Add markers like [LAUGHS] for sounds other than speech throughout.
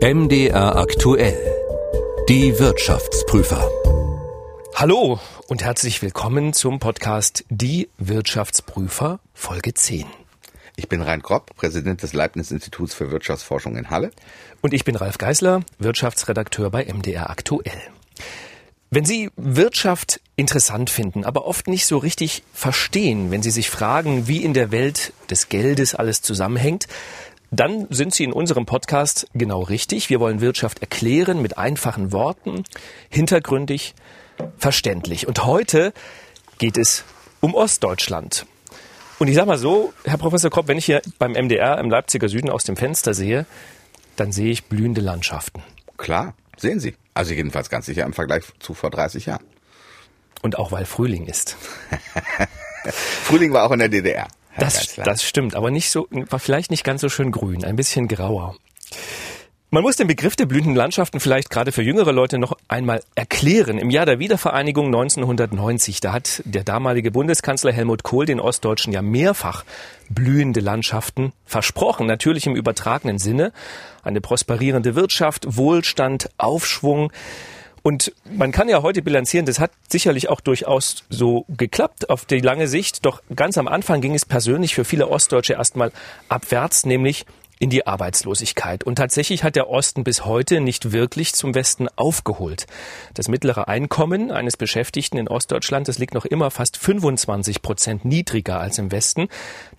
MDR aktuell. Die Wirtschaftsprüfer. Hallo und herzlich willkommen zum Podcast Die Wirtschaftsprüfer Folge 10. Ich bin Rein Kropp, Präsident des Leibniz-Instituts für Wirtschaftsforschung in Halle. Und ich bin Ralf Geisler, Wirtschaftsredakteur bei MDR aktuell. Wenn Sie Wirtschaft interessant finden, aber oft nicht so richtig verstehen, wenn Sie sich fragen, wie in der Welt des Geldes alles zusammenhängt, dann sind Sie in unserem Podcast genau richtig. Wir wollen Wirtschaft erklären mit einfachen Worten, hintergründig, verständlich. Und heute geht es um Ostdeutschland. Und ich sage mal so, Herr Professor Kropp, wenn ich hier beim MDR im Leipziger Süden aus dem Fenster sehe, dann sehe ich blühende Landschaften. Klar, sehen Sie. Also jedenfalls ganz sicher im Vergleich zu vor 30 Jahren. Und auch weil Frühling ist. [LAUGHS] Frühling war auch in der DDR. Das, das stimmt, aber nicht so, war vielleicht nicht ganz so schön grün, ein bisschen grauer. Man muss den Begriff der blühenden Landschaften vielleicht gerade für jüngere Leute noch einmal erklären. Im Jahr der Wiedervereinigung 1990, da hat der damalige Bundeskanzler Helmut Kohl den Ostdeutschen ja mehrfach blühende Landschaften versprochen. Natürlich im übertragenen Sinne. Eine prosperierende Wirtschaft, Wohlstand, Aufschwung. Und man kann ja heute bilanzieren, das hat sicherlich auch durchaus so geklappt auf die lange Sicht. Doch ganz am Anfang ging es persönlich für viele Ostdeutsche erstmal abwärts, nämlich in die Arbeitslosigkeit. Und tatsächlich hat der Osten bis heute nicht wirklich zum Westen aufgeholt. Das mittlere Einkommen eines Beschäftigten in Ostdeutschland, das liegt noch immer fast 25 Prozent niedriger als im Westen.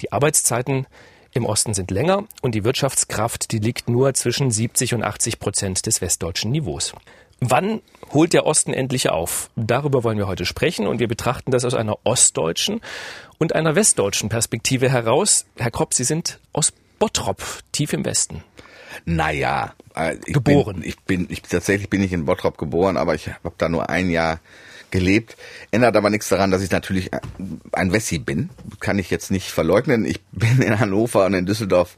Die Arbeitszeiten im Osten sind länger und die Wirtschaftskraft, die liegt nur zwischen 70 und 80 Prozent des westdeutschen Niveaus. Wann holt der Osten endlich auf? Darüber wollen wir heute sprechen und wir betrachten das aus einer ostdeutschen und einer westdeutschen Perspektive heraus. Herr Kropp, Sie sind aus Bottrop, tief im Westen. Naja, äh, geboren. Bin, ich bin, ich tatsächlich bin ich in Bottrop geboren, aber ich habe da nur ein Jahr gelebt. Ändert aber nichts daran, dass ich natürlich ein Wessi bin. Kann ich jetzt nicht verleugnen. Ich bin in Hannover und in Düsseldorf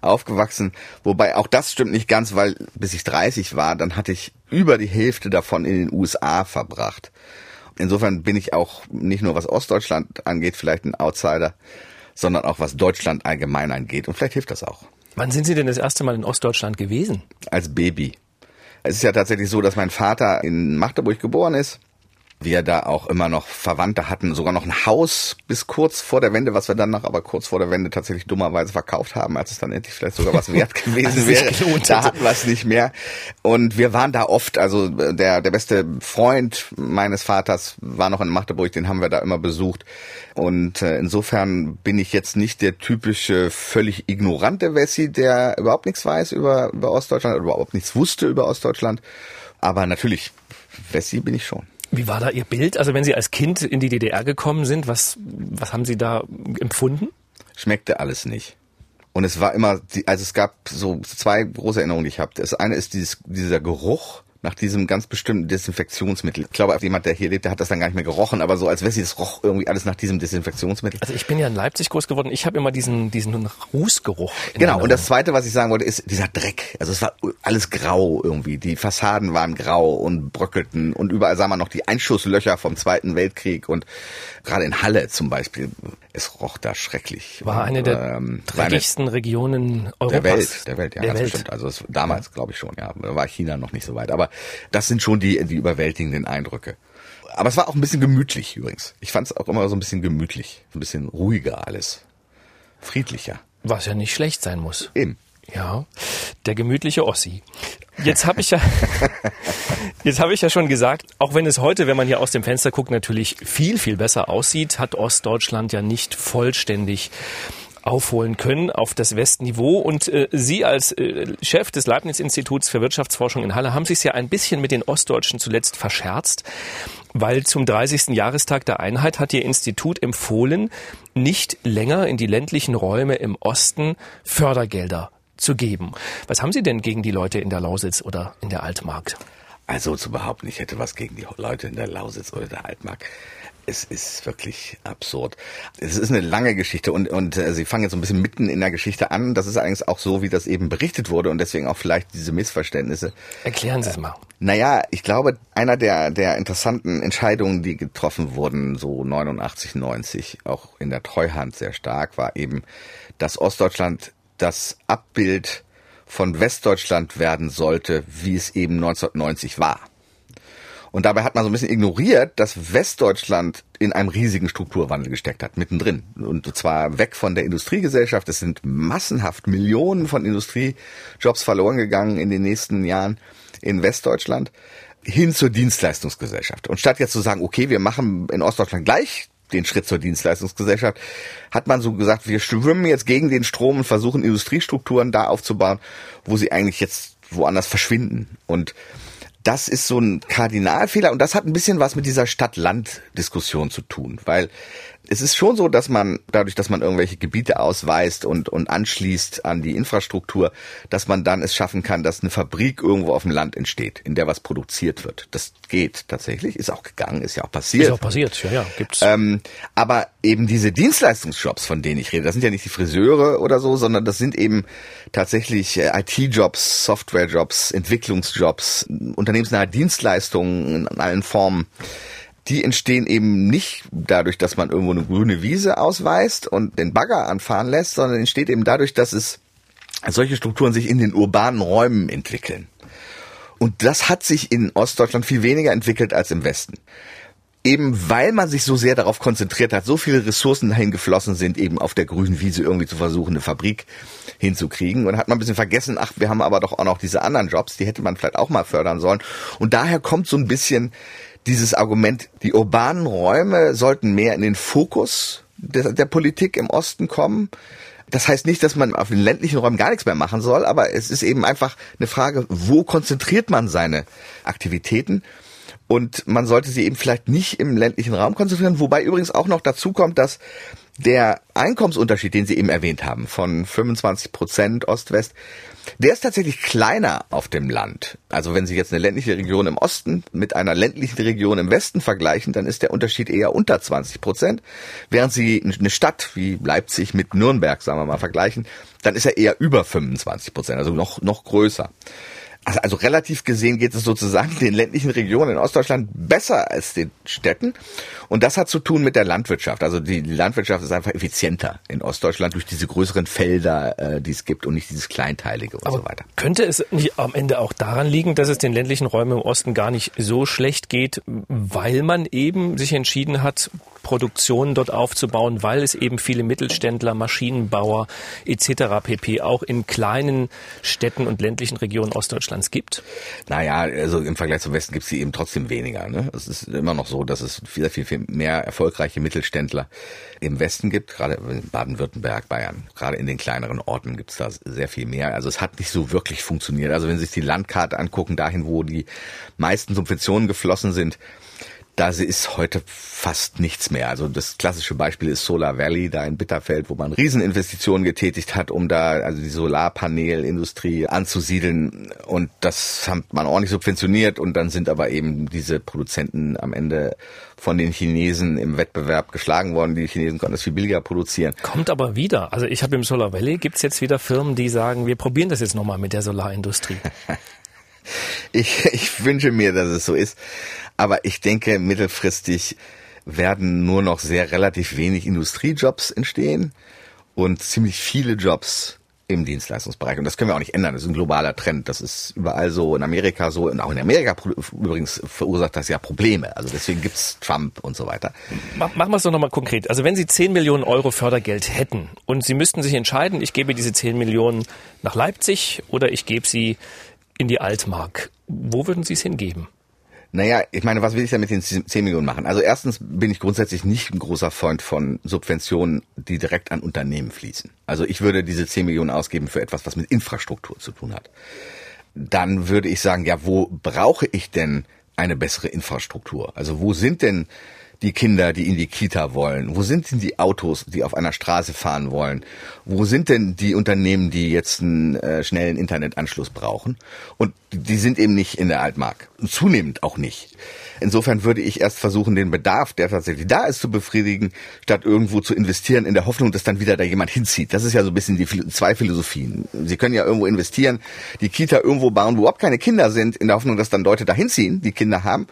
aufgewachsen. Wobei auch das stimmt nicht ganz, weil bis ich 30 war, dann hatte ich über die Hälfte davon in den USA verbracht. Insofern bin ich auch nicht nur was Ostdeutschland angeht, vielleicht ein Outsider, sondern auch was Deutschland allgemein angeht. Und vielleicht hilft das auch. Wann sind Sie denn das erste Mal in Ostdeutschland gewesen? Als Baby. Es ist ja tatsächlich so, dass mein Vater in Magdeburg geboren ist wir da auch immer noch Verwandte hatten, sogar noch ein Haus bis kurz vor der Wende, was wir dann noch aber kurz vor der Wende tatsächlich dummerweise verkauft haben, als es dann endlich vielleicht sogar was wert [LAUGHS] gewesen wäre. Da hatten wir es nicht mehr. Und wir waren da oft, also der, der beste Freund meines Vaters war noch in Magdeburg, den haben wir da immer besucht. Und äh, insofern bin ich jetzt nicht der typische, völlig ignorante Wessi, der überhaupt nichts weiß über, über Ostdeutschland oder überhaupt nichts wusste über Ostdeutschland. Aber natürlich, Wessi bin ich schon. Wie war da Ihr Bild? Also wenn Sie als Kind in die DDR gekommen sind, was, was haben Sie da empfunden? Schmeckte alles nicht. Und es war immer, also es gab so zwei große Erinnerungen, die ich habe. Das eine ist dieses, dieser Geruch nach diesem ganz bestimmten Desinfektionsmittel. Ich glaube, jemand, der hier lebt, der hat das dann gar nicht mehr gerochen, aber so als wäre es roch irgendwie alles nach diesem Desinfektionsmittel. Also ich bin ja in Leipzig groß geworden, ich habe immer diesen, diesen Rußgeruch. Genau, und das Zweite, was ich sagen wollte, ist dieser Dreck. Also es war alles grau irgendwie. Die Fassaden waren grau und bröckelten und überall sah man noch die Einschusslöcher vom Zweiten Weltkrieg und gerade in Halle zum Beispiel, es roch da schrecklich. War eine der ähm, dreckigsten Regionen Europas. Der Welt, der Welt, ja, der ganz Welt. bestimmt. Also es, damals glaube ich schon, ja. Da war China noch nicht so weit. Aber das sind schon die, die überwältigenden Eindrücke. Aber es war auch ein bisschen gemütlich übrigens. Ich fand es auch immer so ein bisschen gemütlich. Ein bisschen ruhiger alles. Friedlicher. Was ja nicht schlecht sein muss. Eben. Ja, der gemütliche Ossi. Jetzt habe ich ja, [LAUGHS] jetzt habe ich ja schon gesagt, auch wenn es heute, wenn man hier aus dem Fenster guckt, natürlich viel viel besser aussieht, hat Ostdeutschland ja nicht vollständig aufholen können auf das Westniveau. Und äh, Sie als äh, Chef des Leibniz-Instituts für Wirtschaftsforschung in Halle haben sich ja ein bisschen mit den Ostdeutschen zuletzt verscherzt, weil zum 30. Jahrestag der Einheit hat Ihr Institut empfohlen, nicht länger in die ländlichen Räume im Osten Fördergelder zu geben. Was haben Sie denn gegen die Leute in der Lausitz oder in der Altmark? Also zu behaupten, ich hätte was gegen die Leute in der Lausitz oder der Altmark es ist wirklich absurd. Es ist eine lange Geschichte und, und äh, sie fangen jetzt so ein bisschen mitten in der Geschichte an. Das ist eigentlich auch so, wie das eben berichtet wurde und deswegen auch vielleicht diese Missverständnisse. Erklären Sie es mal. Naja, ich glaube, einer der, der interessanten Entscheidungen, die getroffen wurden, so 89, 90, auch in der Treuhand sehr stark, war eben, dass Ostdeutschland das Abbild von Westdeutschland werden sollte, wie es eben 1990 war. Und dabei hat man so ein bisschen ignoriert, dass Westdeutschland in einem riesigen Strukturwandel gesteckt hat, mittendrin. Und zwar weg von der Industriegesellschaft. Es sind massenhaft Millionen von Industriejobs verloren gegangen in den nächsten Jahren in Westdeutschland hin zur Dienstleistungsgesellschaft. Und statt jetzt zu sagen, okay, wir machen in Ostdeutschland gleich den Schritt zur Dienstleistungsgesellschaft, hat man so gesagt, wir schwimmen jetzt gegen den Strom und versuchen Industriestrukturen da aufzubauen, wo sie eigentlich jetzt woanders verschwinden. Und das ist so ein Kardinalfehler und das hat ein bisschen was mit dieser Stadt-Land-Diskussion zu tun, weil es ist schon so, dass man dadurch, dass man irgendwelche Gebiete ausweist und, und anschließt an die Infrastruktur, dass man dann es schaffen kann, dass eine Fabrik irgendwo auf dem Land entsteht, in der was produziert wird. Das geht tatsächlich, ist auch gegangen, ist ja auch passiert. Ist auch passiert, ja, ja, gibt's. Ähm, aber eben diese Dienstleistungsjobs, von denen ich rede, das sind ja nicht die Friseure oder so, sondern das sind eben tatsächlich äh, IT-Jobs, Software-Jobs, Entwicklungsjobs, unternehmensnahe Dienstleistungen in allen Formen die entstehen eben nicht dadurch, dass man irgendwo eine grüne Wiese ausweist und den Bagger anfahren lässt, sondern entsteht eben dadurch, dass es solche Strukturen sich in den urbanen Räumen entwickeln. Und das hat sich in Ostdeutschland viel weniger entwickelt als im Westen. Eben weil man sich so sehr darauf konzentriert hat, so viele Ressourcen dahin geflossen sind, eben auf der grünen Wiese irgendwie zu versuchen, eine Fabrik hinzukriegen. Und hat man ein bisschen vergessen, ach, wir haben aber doch auch noch diese anderen Jobs, die hätte man vielleicht auch mal fördern sollen. Und daher kommt so ein bisschen dieses Argument, die urbanen Räume sollten mehr in den Fokus der, der Politik im Osten kommen. Das heißt nicht, dass man auf den ländlichen Räumen gar nichts mehr machen soll, aber es ist eben einfach eine Frage, wo konzentriert man seine Aktivitäten? Und man sollte sie eben vielleicht nicht im ländlichen Raum konzentrieren, wobei übrigens auch noch dazu kommt, dass der Einkommensunterschied, den Sie eben erwähnt haben, von 25 Prozent Ost-West, der ist tatsächlich kleiner auf dem Land. Also wenn Sie jetzt eine ländliche Region im Osten mit einer ländlichen Region im Westen vergleichen, dann ist der Unterschied eher unter 20 Prozent. Während Sie eine Stadt wie Leipzig mit Nürnberg, sagen wir mal, vergleichen, dann ist er eher über 25 Prozent, also noch, noch größer. Also, also relativ gesehen geht es sozusagen den ländlichen Regionen in Ostdeutschland besser als den Städten. Und das hat zu tun mit der Landwirtschaft. Also die Landwirtschaft ist einfach effizienter in Ostdeutschland durch diese größeren Felder, äh, die es gibt und nicht dieses Kleinteilige und Aber so weiter. Könnte es nicht am Ende auch daran liegen, dass es den ländlichen Räumen im Osten gar nicht so schlecht geht, weil man eben sich entschieden hat, Produktionen dort aufzubauen, weil es eben viele Mittelständler, Maschinenbauer etc. pp. auch in kleinen Städten und ländlichen Regionen Ostdeutschlands gibt? Naja, also im Vergleich zum Westen gibt es die eben trotzdem weniger. Ne? Es ist immer noch so, dass es viel, viel, viel mehr erfolgreiche Mittelständler im Westen gibt, gerade in Baden-Württemberg, Bayern. Gerade in den kleineren Orten gibt es da sehr viel mehr. Also es hat nicht so wirklich funktioniert. Also wenn Sie sich die Landkarte angucken, dahin, wo die meisten Subventionen geflossen sind, da ist heute fast nichts mehr. Also das klassische Beispiel ist Solar Valley, da in Bitterfeld, wo man Rieseninvestitionen getätigt hat, um da also die Solarpanelindustrie anzusiedeln. Und das hat man ordentlich subventioniert und dann sind aber eben diese Produzenten am Ende von den Chinesen im Wettbewerb geschlagen worden. Die Chinesen konnten das viel billiger produzieren. Kommt aber wieder. Also ich habe im Solar Valley gibt's jetzt wieder Firmen, die sagen, wir probieren das jetzt nochmal mit der Solarindustrie. [LAUGHS] ich, ich wünsche mir, dass es so ist. Aber ich denke, mittelfristig werden nur noch sehr relativ wenig Industriejobs entstehen und ziemlich viele Jobs im Dienstleistungsbereich. Und das können wir auch nicht ändern. Das ist ein globaler Trend. Das ist überall so, in Amerika so. Und auch in Amerika übrigens verursacht das ja Probleme. Also deswegen gibt's Trump und so weiter. Machen wir es doch nochmal konkret. Also wenn Sie 10 Millionen Euro Fördergeld hätten und Sie müssten sich entscheiden, ich gebe diese 10 Millionen nach Leipzig oder ich gebe sie in die Altmark, wo würden Sie es hingeben? Naja, ich meine, was will ich da mit den 10 Millionen machen? Also erstens bin ich grundsätzlich nicht ein großer Freund von Subventionen, die direkt an Unternehmen fließen. Also ich würde diese 10 Millionen ausgeben für etwas, was mit Infrastruktur zu tun hat. Dann würde ich sagen, ja, wo brauche ich denn eine bessere Infrastruktur? Also wo sind denn die Kinder, die in die Kita wollen? Wo sind denn die Autos, die auf einer Straße fahren wollen? Wo sind denn die Unternehmen, die jetzt einen äh, schnellen Internetanschluss brauchen? Und die sind eben nicht in der Altmark. Zunehmend auch nicht. Insofern würde ich erst versuchen, den Bedarf, der tatsächlich da ist, zu befriedigen, statt irgendwo zu investieren in der Hoffnung, dass dann wieder da jemand hinzieht. Das ist ja so ein bisschen die zwei Philosophien. Sie können ja irgendwo investieren, die Kita irgendwo bauen, wo überhaupt keine Kinder sind, in der Hoffnung, dass dann Leute da hinziehen, die Kinder haben.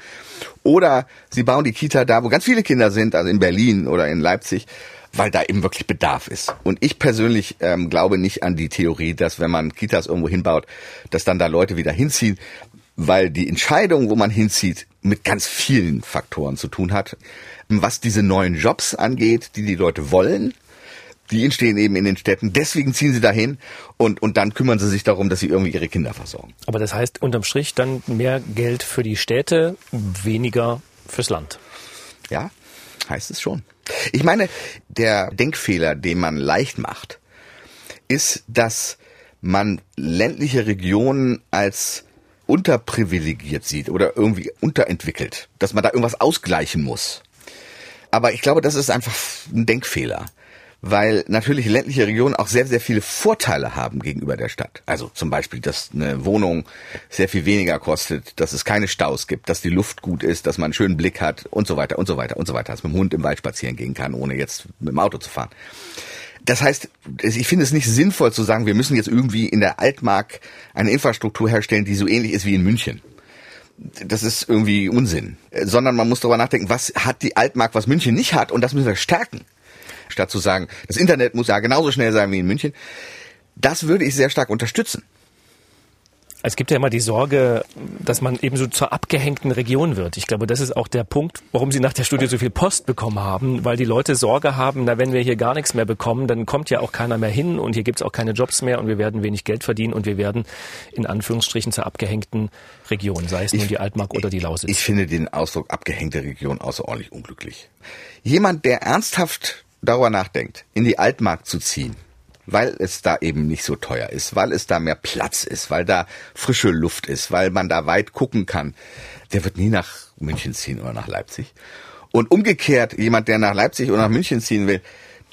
Oder sie bauen die Kita da, wo ganz viele Kinder sind, also in Berlin oder in Leipzig, weil da eben wirklich Bedarf ist. Und ich persönlich ähm, glaube nicht an die Theorie, dass wenn man Kitas irgendwo hinbaut, dass dann da Leute wieder hinziehen, weil die Entscheidung, wo man hinzieht, mit ganz vielen Faktoren zu tun hat. Was diese neuen Jobs angeht, die die Leute wollen, die entstehen eben in den Städten. Deswegen ziehen sie dahin und, und dann kümmern sie sich darum, dass sie irgendwie ihre Kinder versorgen. Aber das heißt unterm Strich dann mehr Geld für die Städte, weniger fürs Land. Ja, heißt es schon. Ich meine, der Denkfehler, den man leicht macht, ist, dass man ländliche Regionen als unterprivilegiert sieht oder irgendwie unterentwickelt, dass man da irgendwas ausgleichen muss. Aber ich glaube, das ist einfach ein Denkfehler weil natürlich ländliche Regionen auch sehr, sehr viele Vorteile haben gegenüber der Stadt. Also zum Beispiel, dass eine Wohnung sehr viel weniger kostet, dass es keine Staus gibt, dass die Luft gut ist, dass man einen schönen Blick hat und so weiter und so weiter und so weiter, dass man mit dem Hund im Wald spazieren gehen kann, ohne jetzt mit dem Auto zu fahren. Das heißt, ich finde es nicht sinnvoll zu sagen, wir müssen jetzt irgendwie in der Altmark eine Infrastruktur herstellen, die so ähnlich ist wie in München das ist irgendwie Unsinn. Sondern man muss darüber nachdenken, was hat die Altmark, was München nicht hat, und das müssen wir stärken statt zu sagen, das Internet muss ja genauso schnell sein wie in München. Das würde ich sehr stark unterstützen. Es gibt ja immer die Sorge, dass man eben so zur abgehängten Region wird. Ich glaube, das ist auch der Punkt, warum Sie nach der Studie so viel Post bekommen haben, weil die Leute Sorge haben, na, wenn wir hier gar nichts mehr bekommen, dann kommt ja auch keiner mehr hin und hier gibt es auch keine Jobs mehr und wir werden wenig Geld verdienen und wir werden in Anführungsstrichen zur abgehängten Region, sei es nun die Altmark oder die Lausitz. Ich finde den Ausdruck abgehängte Region außerordentlich unglücklich. Jemand, der ernsthaft darüber nachdenkt, in die Altmark zu ziehen, weil es da eben nicht so teuer ist, weil es da mehr Platz ist, weil da frische Luft ist, weil man da weit gucken kann, der wird nie nach München ziehen oder nach Leipzig. Und umgekehrt, jemand, der nach Leipzig oder nach München ziehen will,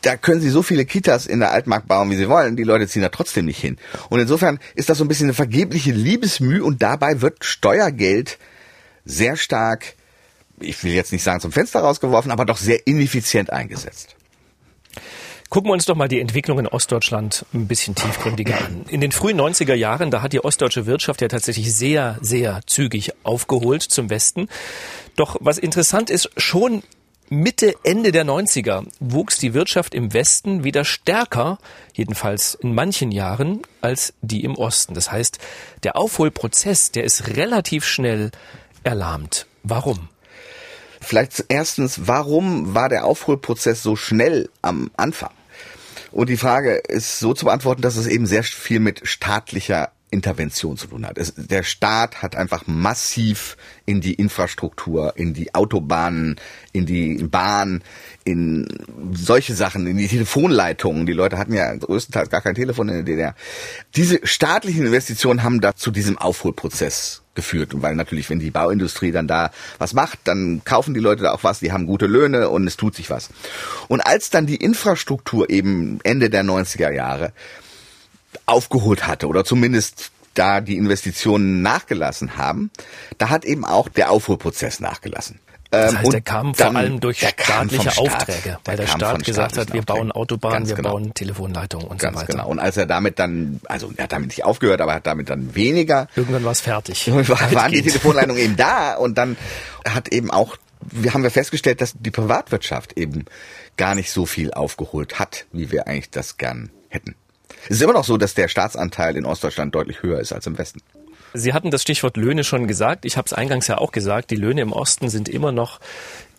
da können sie so viele Kitas in der Altmark bauen, wie sie wollen. Die Leute ziehen da trotzdem nicht hin. Und insofern ist das so ein bisschen eine vergebliche Liebesmüh und dabei wird Steuergeld sehr stark, ich will jetzt nicht sagen zum Fenster rausgeworfen, aber doch sehr ineffizient eingesetzt. Gucken wir uns doch mal die Entwicklung in Ostdeutschland ein bisschen tiefgründiger an. In den frühen 90er Jahren, da hat die ostdeutsche Wirtschaft ja tatsächlich sehr, sehr zügig aufgeholt zum Westen. Doch was interessant ist, schon Mitte, Ende der 90er wuchs die Wirtschaft im Westen wieder stärker, jedenfalls in manchen Jahren, als die im Osten. Das heißt, der Aufholprozess, der ist relativ schnell erlahmt. Warum? Vielleicht erstens, warum war der Aufholprozess so schnell am Anfang? Und die Frage ist so zu beantworten, dass es eben sehr viel mit staatlicher Intervention zu tun hat. Es, der Staat hat einfach massiv in die Infrastruktur, in die Autobahnen, in die Bahn, in solche Sachen, in die Telefonleitungen. Die Leute hatten ja größtenteils gar kein Telefon in der DDR. Diese staatlichen Investitionen haben da zu diesem Aufholprozess geführt. Und weil natürlich, wenn die Bauindustrie dann da was macht, dann kaufen die Leute da auch was, die haben gute Löhne und es tut sich was. Und als dann die Infrastruktur eben Ende der 90er Jahre aufgeholt hatte oder zumindest da die Investitionen nachgelassen haben, da hat eben auch der Aufholprozess nachgelassen. Das ähm, heißt, der kam vor allem durch staatliche Aufträge, weil der, der Staat gesagt hat, wir bauen Autobahnen, wir genau. bauen Telefonleitungen und Ganz so weiter. Genau. Und als er damit dann, also er hat damit nicht aufgehört, aber er hat damit dann weniger. Irgendwann [LAUGHS] war es fertig. waren die Telefonleitungen eben da [LAUGHS] und dann hat eben auch, wir haben wir festgestellt, dass die Privatwirtschaft eben gar nicht so viel aufgeholt hat, wie wir eigentlich das gern hätten. Es ist immer noch so, dass der Staatsanteil in Ostdeutschland deutlich höher ist als im Westen. Sie hatten das Stichwort Löhne schon gesagt. Ich habe es eingangs ja auch gesagt. Die Löhne im Osten sind immer noch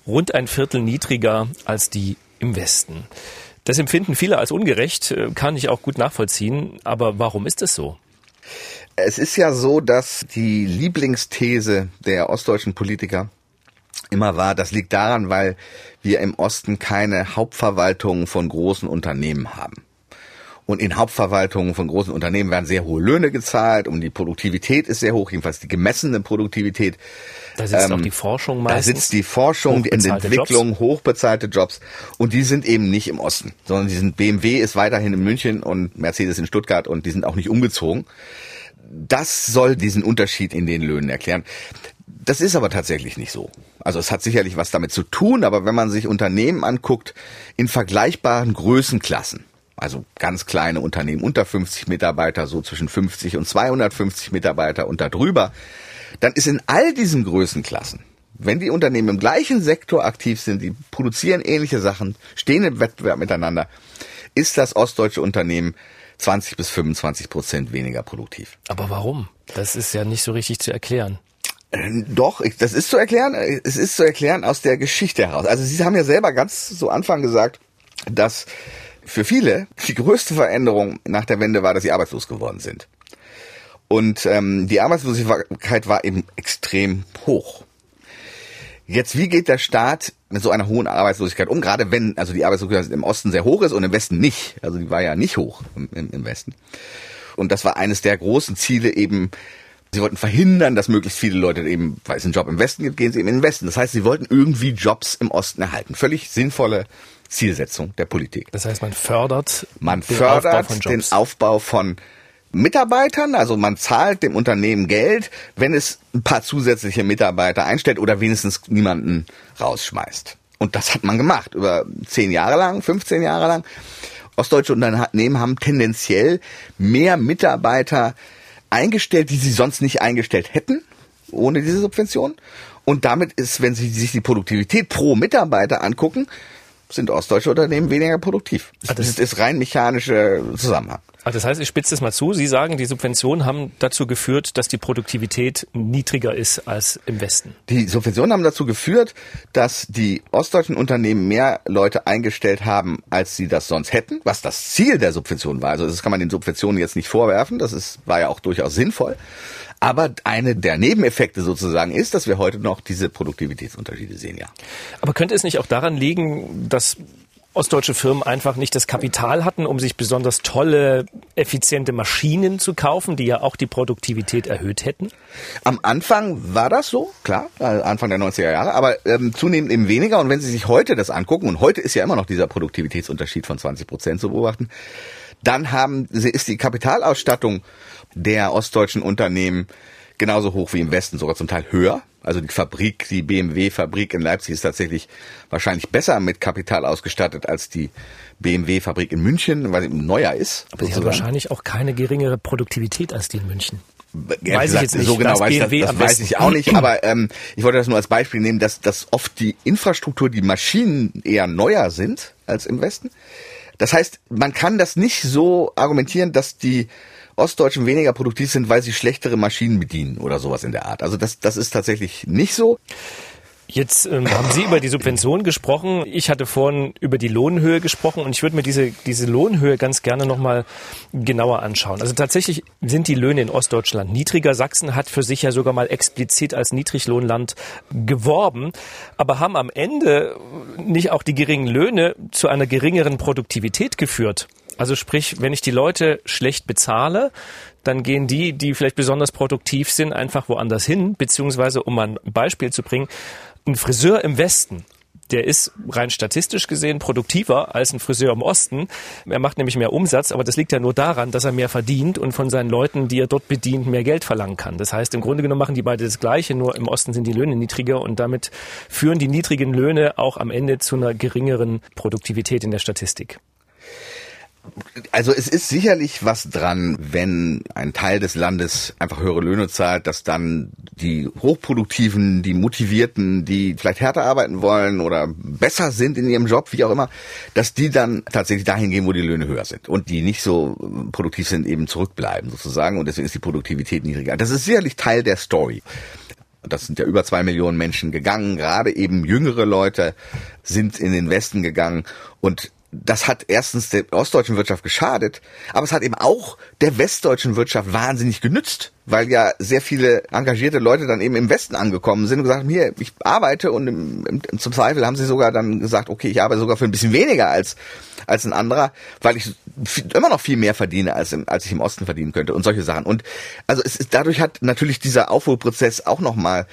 rund ein Viertel niedriger als die im Westen. Das empfinden viele als ungerecht, äh, kann ich auch gut nachvollziehen. Aber warum ist es so? Es ist ja so, dass die Lieblingsthese der ostdeutschen Politiker immer war, das liegt daran, weil wir im Osten keine Hauptverwaltung von großen Unternehmen haben. Und in Hauptverwaltungen von großen Unternehmen werden sehr hohe Löhne gezahlt und die Produktivität ist sehr hoch, jedenfalls die gemessene Produktivität. Da sitzt ähm, auch die Forschung meistens. Da sitzt die Forschung, die Entwicklung, Jobs. hochbezahlte Jobs. Und die sind eben nicht im Osten, sondern die sind, BMW ist weiterhin in München und Mercedes in Stuttgart und die sind auch nicht umgezogen. Das soll diesen Unterschied in den Löhnen erklären. Das ist aber tatsächlich nicht so. Also es hat sicherlich was damit zu tun, aber wenn man sich Unternehmen anguckt in vergleichbaren Größenklassen, also ganz kleine Unternehmen unter 50 Mitarbeiter, so zwischen 50 und 250 Mitarbeiter und darüber, dann ist in all diesen Größenklassen wenn die Unternehmen im gleichen Sektor aktiv sind, die produzieren ähnliche Sachen, stehen im Wettbewerb miteinander, ist das ostdeutsche Unternehmen 20 bis 25 Prozent weniger produktiv. Aber warum? Das ist ja nicht so richtig zu erklären. Äh, Doch, das ist zu erklären. Es ist zu erklären aus der Geschichte heraus. Also Sie haben ja selber ganz zu Anfang gesagt, dass für viele die größte Veränderung nach der Wende war, dass sie arbeitslos geworden sind. Und ähm, die Arbeitslosigkeit war eben extrem hoch. Jetzt, wie geht der Staat mit so einer hohen Arbeitslosigkeit um? Gerade wenn also die Arbeitslosigkeit im Osten sehr hoch ist und im Westen nicht. Also die war ja nicht hoch im, im, Westen. Und das war eines der großen Ziele eben. Sie wollten verhindern, dass möglichst viele Leute eben, weil es einen Job im Westen gibt, gehen sie eben in den Westen. Das heißt, sie wollten irgendwie Jobs im Osten erhalten. Völlig sinnvolle Zielsetzung der Politik. Das heißt, man fördert, man den fördert Aufbau von den Jobs. Aufbau von Mitarbeitern, also man zahlt dem Unternehmen Geld, wenn es ein paar zusätzliche Mitarbeiter einstellt oder wenigstens niemanden rausschmeißt. Und das hat man gemacht über zehn Jahre lang, 15 Jahre lang. Ostdeutsche Unternehmen haben tendenziell mehr Mitarbeiter eingestellt, die sie sonst nicht eingestellt hätten, ohne diese Subvention. Und damit ist, wenn Sie sich die Produktivität pro Mitarbeiter angucken, sind ostdeutsche Unternehmen weniger produktiv. Das- Das ist rein mechanischer Zusammenhang. Ah, das heißt, ich spitze das mal zu. Sie sagen, die Subventionen haben dazu geführt, dass die Produktivität niedriger ist als im Westen. Die Subventionen haben dazu geführt, dass die ostdeutschen Unternehmen mehr Leute eingestellt haben, als sie das sonst hätten, was das Ziel der Subventionen war. Also das kann man den Subventionen jetzt nicht vorwerfen, das ist, war ja auch durchaus sinnvoll. Aber eine der Nebeneffekte sozusagen ist, dass wir heute noch diese Produktivitätsunterschiede sehen, ja. Aber könnte es nicht auch daran liegen, dass ostdeutsche Firmen einfach nicht das Kapital hatten, um sich besonders tolle, effiziente Maschinen zu kaufen, die ja auch die Produktivität erhöht hätten? Am Anfang war das so, klar, äh, Anfang der 90er Jahre, aber ähm, zunehmend eben weniger. Und wenn Sie sich heute das angucken, und heute ist ja immer noch dieser Produktivitätsunterschied von 20 Prozent zu beobachten, dann haben, ist die Kapitalausstattung der ostdeutschen Unternehmen genauso hoch wie im Westen, sogar zum Teil höher. Also die Fabrik, die BMW-Fabrik in Leipzig ist tatsächlich wahrscheinlich besser mit Kapital ausgestattet als die BMW-Fabrik in München, weil sie neuer ist. Aber sie hat sozusagen. wahrscheinlich auch keine geringere Produktivität als die in München. Weiß ich jetzt nicht. So genau Das weiß das, das weiß ich auch nicht, aber ähm, ich wollte das nur als Beispiel nehmen, dass, dass oft die Infrastruktur, die Maschinen eher neuer sind als im Westen. Das heißt, man kann das nicht so argumentieren, dass die Ostdeutschen weniger produktiv sind, weil sie schlechtere Maschinen bedienen oder sowas in der Art. Also das, das ist tatsächlich nicht so. Jetzt ähm, haben Sie über die Subvention gesprochen. Ich hatte vorhin über die Lohnhöhe gesprochen und ich würde mir diese, diese Lohnhöhe ganz gerne nochmal genauer anschauen. Also tatsächlich sind die Löhne in Ostdeutschland niedriger. Sachsen hat für sich ja sogar mal explizit als Niedriglohnland geworben, aber haben am Ende nicht auch die geringen Löhne zu einer geringeren Produktivität geführt. Also sprich, wenn ich die Leute schlecht bezahle, dann gehen die, die vielleicht besonders produktiv sind, einfach woanders hin. Beziehungsweise, um mal ein Beispiel zu bringen, ein Friseur im Westen, der ist rein statistisch gesehen produktiver als ein Friseur im Osten. Er macht nämlich mehr Umsatz, aber das liegt ja nur daran, dass er mehr verdient und von seinen Leuten, die er dort bedient, mehr Geld verlangen kann. Das heißt, im Grunde genommen machen die beide das Gleiche, nur im Osten sind die Löhne niedriger und damit führen die niedrigen Löhne auch am Ende zu einer geringeren Produktivität in der Statistik. Also es ist sicherlich was dran, wenn ein Teil des Landes einfach höhere Löhne zahlt, dass dann die Hochproduktiven, die Motivierten, die vielleicht härter arbeiten wollen oder besser sind in ihrem Job, wie auch immer, dass die dann tatsächlich dahin gehen, wo die Löhne höher sind und die nicht so produktiv sind, eben zurückbleiben sozusagen und deswegen ist die Produktivität niedriger. Das ist sicherlich Teil der Story. Das sind ja über zwei Millionen Menschen gegangen. Gerade eben jüngere Leute sind in den Westen gegangen und das hat erstens der ostdeutschen Wirtschaft geschadet, aber es hat eben auch der westdeutschen Wirtschaft wahnsinnig genützt, weil ja sehr viele engagierte Leute dann eben im Westen angekommen sind und gesagt haben, hier, ich arbeite und im, im, zum Zweifel haben sie sogar dann gesagt, okay, ich arbeite sogar für ein bisschen weniger als, als ein anderer, weil ich viel, immer noch viel mehr verdiene, als, im, als ich im Osten verdienen könnte und solche Sachen. Und also es ist, dadurch hat natürlich dieser Aufholprozess auch nochmal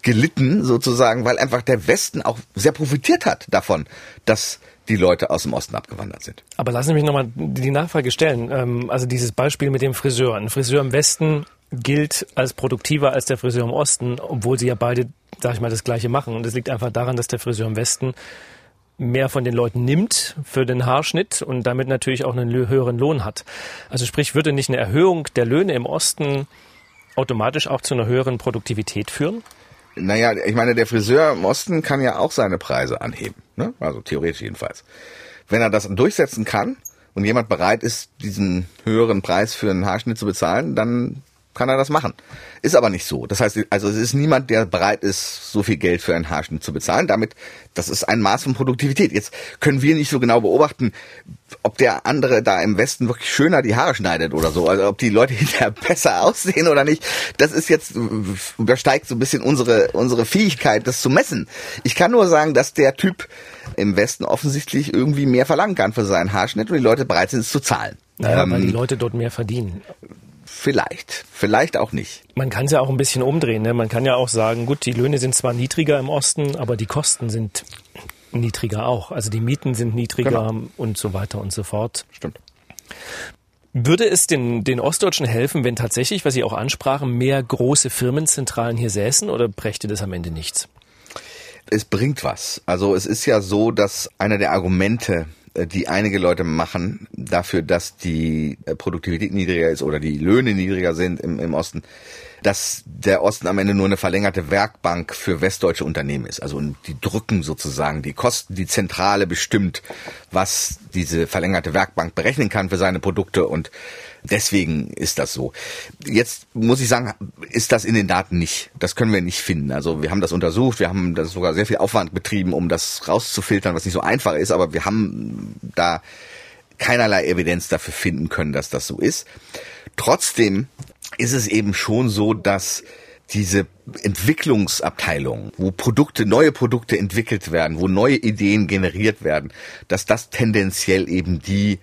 gelitten sozusagen, weil einfach der Westen auch sehr profitiert hat davon, dass die Leute aus dem Osten abgewandert sind. Aber lassen Sie mich nochmal die Nachfrage stellen. Ähm, Also dieses Beispiel mit dem Friseur. Ein Friseur im Westen gilt als produktiver als der Friseur im Osten, obwohl sie ja beide, sag ich mal, das Gleiche machen. Und es liegt einfach daran, dass der Friseur im Westen mehr von den Leuten nimmt für den Haarschnitt und damit natürlich auch einen höheren Lohn hat. Also sprich, würde nicht eine Erhöhung der Löhne im Osten automatisch auch zu einer höheren Produktivität führen? Naja, ich meine, der Friseur im Osten kann ja auch seine Preise anheben. Ne? Also theoretisch jedenfalls. Wenn er das durchsetzen kann und jemand bereit ist, diesen höheren Preis für einen Haarschnitt zu bezahlen, dann kann er das machen. Ist aber nicht so. Das heißt, also es ist niemand, der bereit ist, so viel Geld für einen Haarschnitt zu bezahlen. Damit, das ist ein Maß von Produktivität. Jetzt können wir nicht so genau beobachten, ob der andere da im Westen wirklich schöner die Haare schneidet oder so. Also ob die Leute [LAUGHS] hinterher besser aussehen oder nicht. Das ist jetzt, übersteigt so ein bisschen unsere, unsere Fähigkeit, das zu messen. Ich kann nur sagen, dass der Typ im Westen offensichtlich irgendwie mehr verlangen kann für seinen Haarschnitt und die Leute bereit sind, es zu zahlen. Naja, ähm, weil die Leute dort mehr verdienen. Vielleicht, vielleicht auch nicht. Man kann es ja auch ein bisschen umdrehen. Ne? Man kann ja auch sagen, gut, die Löhne sind zwar niedriger im Osten, aber die Kosten sind niedriger auch. Also die Mieten sind niedriger genau. und so weiter und so fort. Stimmt. Würde es den, den Ostdeutschen helfen, wenn tatsächlich, was Sie auch ansprachen, mehr große Firmenzentralen hier säßen oder brächte das am Ende nichts? Es bringt was. Also es ist ja so, dass einer der Argumente die einige Leute machen dafür, dass die äh, Produktivität niedriger ist oder die Löhne niedriger sind im, im Osten, dass der Osten am Ende nur eine verlängerte Werkbank für westdeutsche Unternehmen ist. Also die drücken sozusagen die Kosten, die Zentrale bestimmt, was diese verlängerte Werkbank berechnen kann für seine Produkte und Deswegen ist das so. Jetzt muss ich sagen, ist das in den Daten nicht. Das können wir nicht finden. Also wir haben das untersucht, wir haben das sogar sehr viel Aufwand betrieben, um das rauszufiltern, was nicht so einfach ist, aber wir haben da keinerlei Evidenz dafür finden können, dass das so ist. Trotzdem ist es eben schon so, dass diese Entwicklungsabteilung, wo Produkte, neue Produkte entwickelt werden, wo neue Ideen generiert werden, dass das tendenziell eben die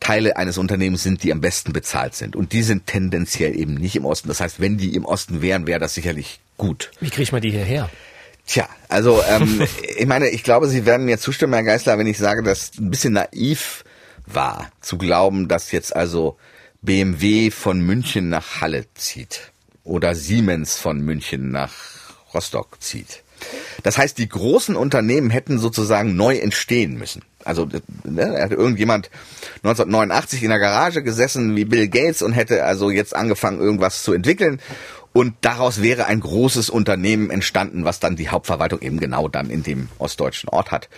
Teile eines Unternehmens sind, die am besten bezahlt sind. Und die sind tendenziell eben nicht im Osten. Das heißt, wenn die im Osten wären, wäre das sicherlich gut. Wie kriegt man die hierher? Tja, also ähm, [LAUGHS] ich meine, ich glaube, Sie werden mir zustimmen, Herr Geisler, wenn ich sage, dass ein bisschen naiv war, zu glauben, dass jetzt also BMW von München nach Halle zieht oder Siemens von München nach Rostock zieht. Das heißt, die großen Unternehmen hätten sozusagen neu entstehen müssen. Also ne, hat irgendjemand 1989 in der Garage gesessen wie Bill Gates und hätte also jetzt angefangen, irgendwas zu entwickeln. Und daraus wäre ein großes Unternehmen entstanden, was dann die Hauptverwaltung eben genau dann in dem ostdeutschen Ort hat.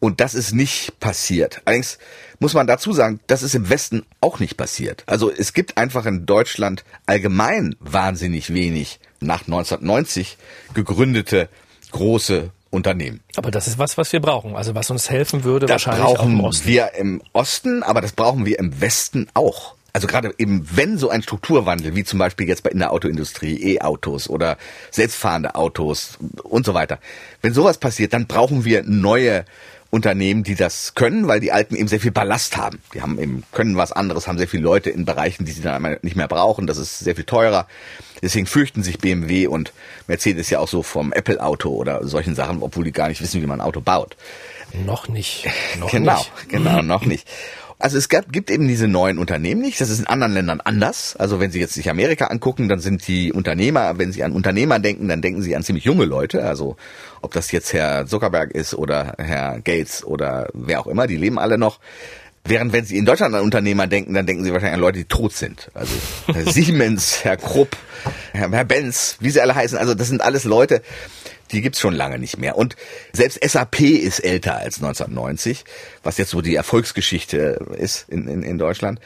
Und das ist nicht passiert. Allerdings muss man dazu sagen, das ist im Westen auch nicht passiert. Also es gibt einfach in Deutschland allgemein wahnsinnig wenig nach 1990 gegründete große Unternehmen. Aber das ist was, was wir brauchen. Also was uns helfen würde, das wahrscheinlich brauchen auch im Osten. wir im Osten, aber das brauchen wir im Westen auch. Also gerade eben, wenn so ein Strukturwandel, wie zum Beispiel jetzt bei in der Autoindustrie, E-Autos oder selbstfahrende Autos und so weiter, wenn sowas passiert, dann brauchen wir neue Unternehmen, die das können, weil die Alten eben sehr viel Ballast haben. Die haben eben, können was anderes, haben sehr viele Leute in Bereichen, die sie dann nicht mehr brauchen. Das ist sehr viel teurer. Deswegen fürchten sich BMW und Mercedes ja auch so vom Apple-Auto oder solchen Sachen, obwohl die gar nicht wissen, wie man ein Auto baut. Noch nicht. Noch [LAUGHS] genau, nicht. genau, [LAUGHS] noch nicht. Also es gab, gibt eben diese neuen Unternehmen nicht. Das ist in anderen Ländern anders. Also wenn Sie jetzt sich Amerika angucken, dann sind die Unternehmer, wenn Sie an Unternehmer denken, dann denken Sie an ziemlich junge Leute. Also ob das jetzt Herr Zuckerberg ist oder Herr Gates oder wer auch immer, die leben alle noch. Während wenn Sie in Deutschland an Unternehmer denken, dann denken Sie wahrscheinlich an Leute, die tot sind. Also Herr Siemens, Herr Krupp, Herr, Herr Benz, wie sie alle heißen. Also das sind alles Leute, die gibt's schon lange nicht mehr. Und selbst SAP ist älter als 1990, was jetzt so die Erfolgsgeschichte ist in, in, in Deutschland.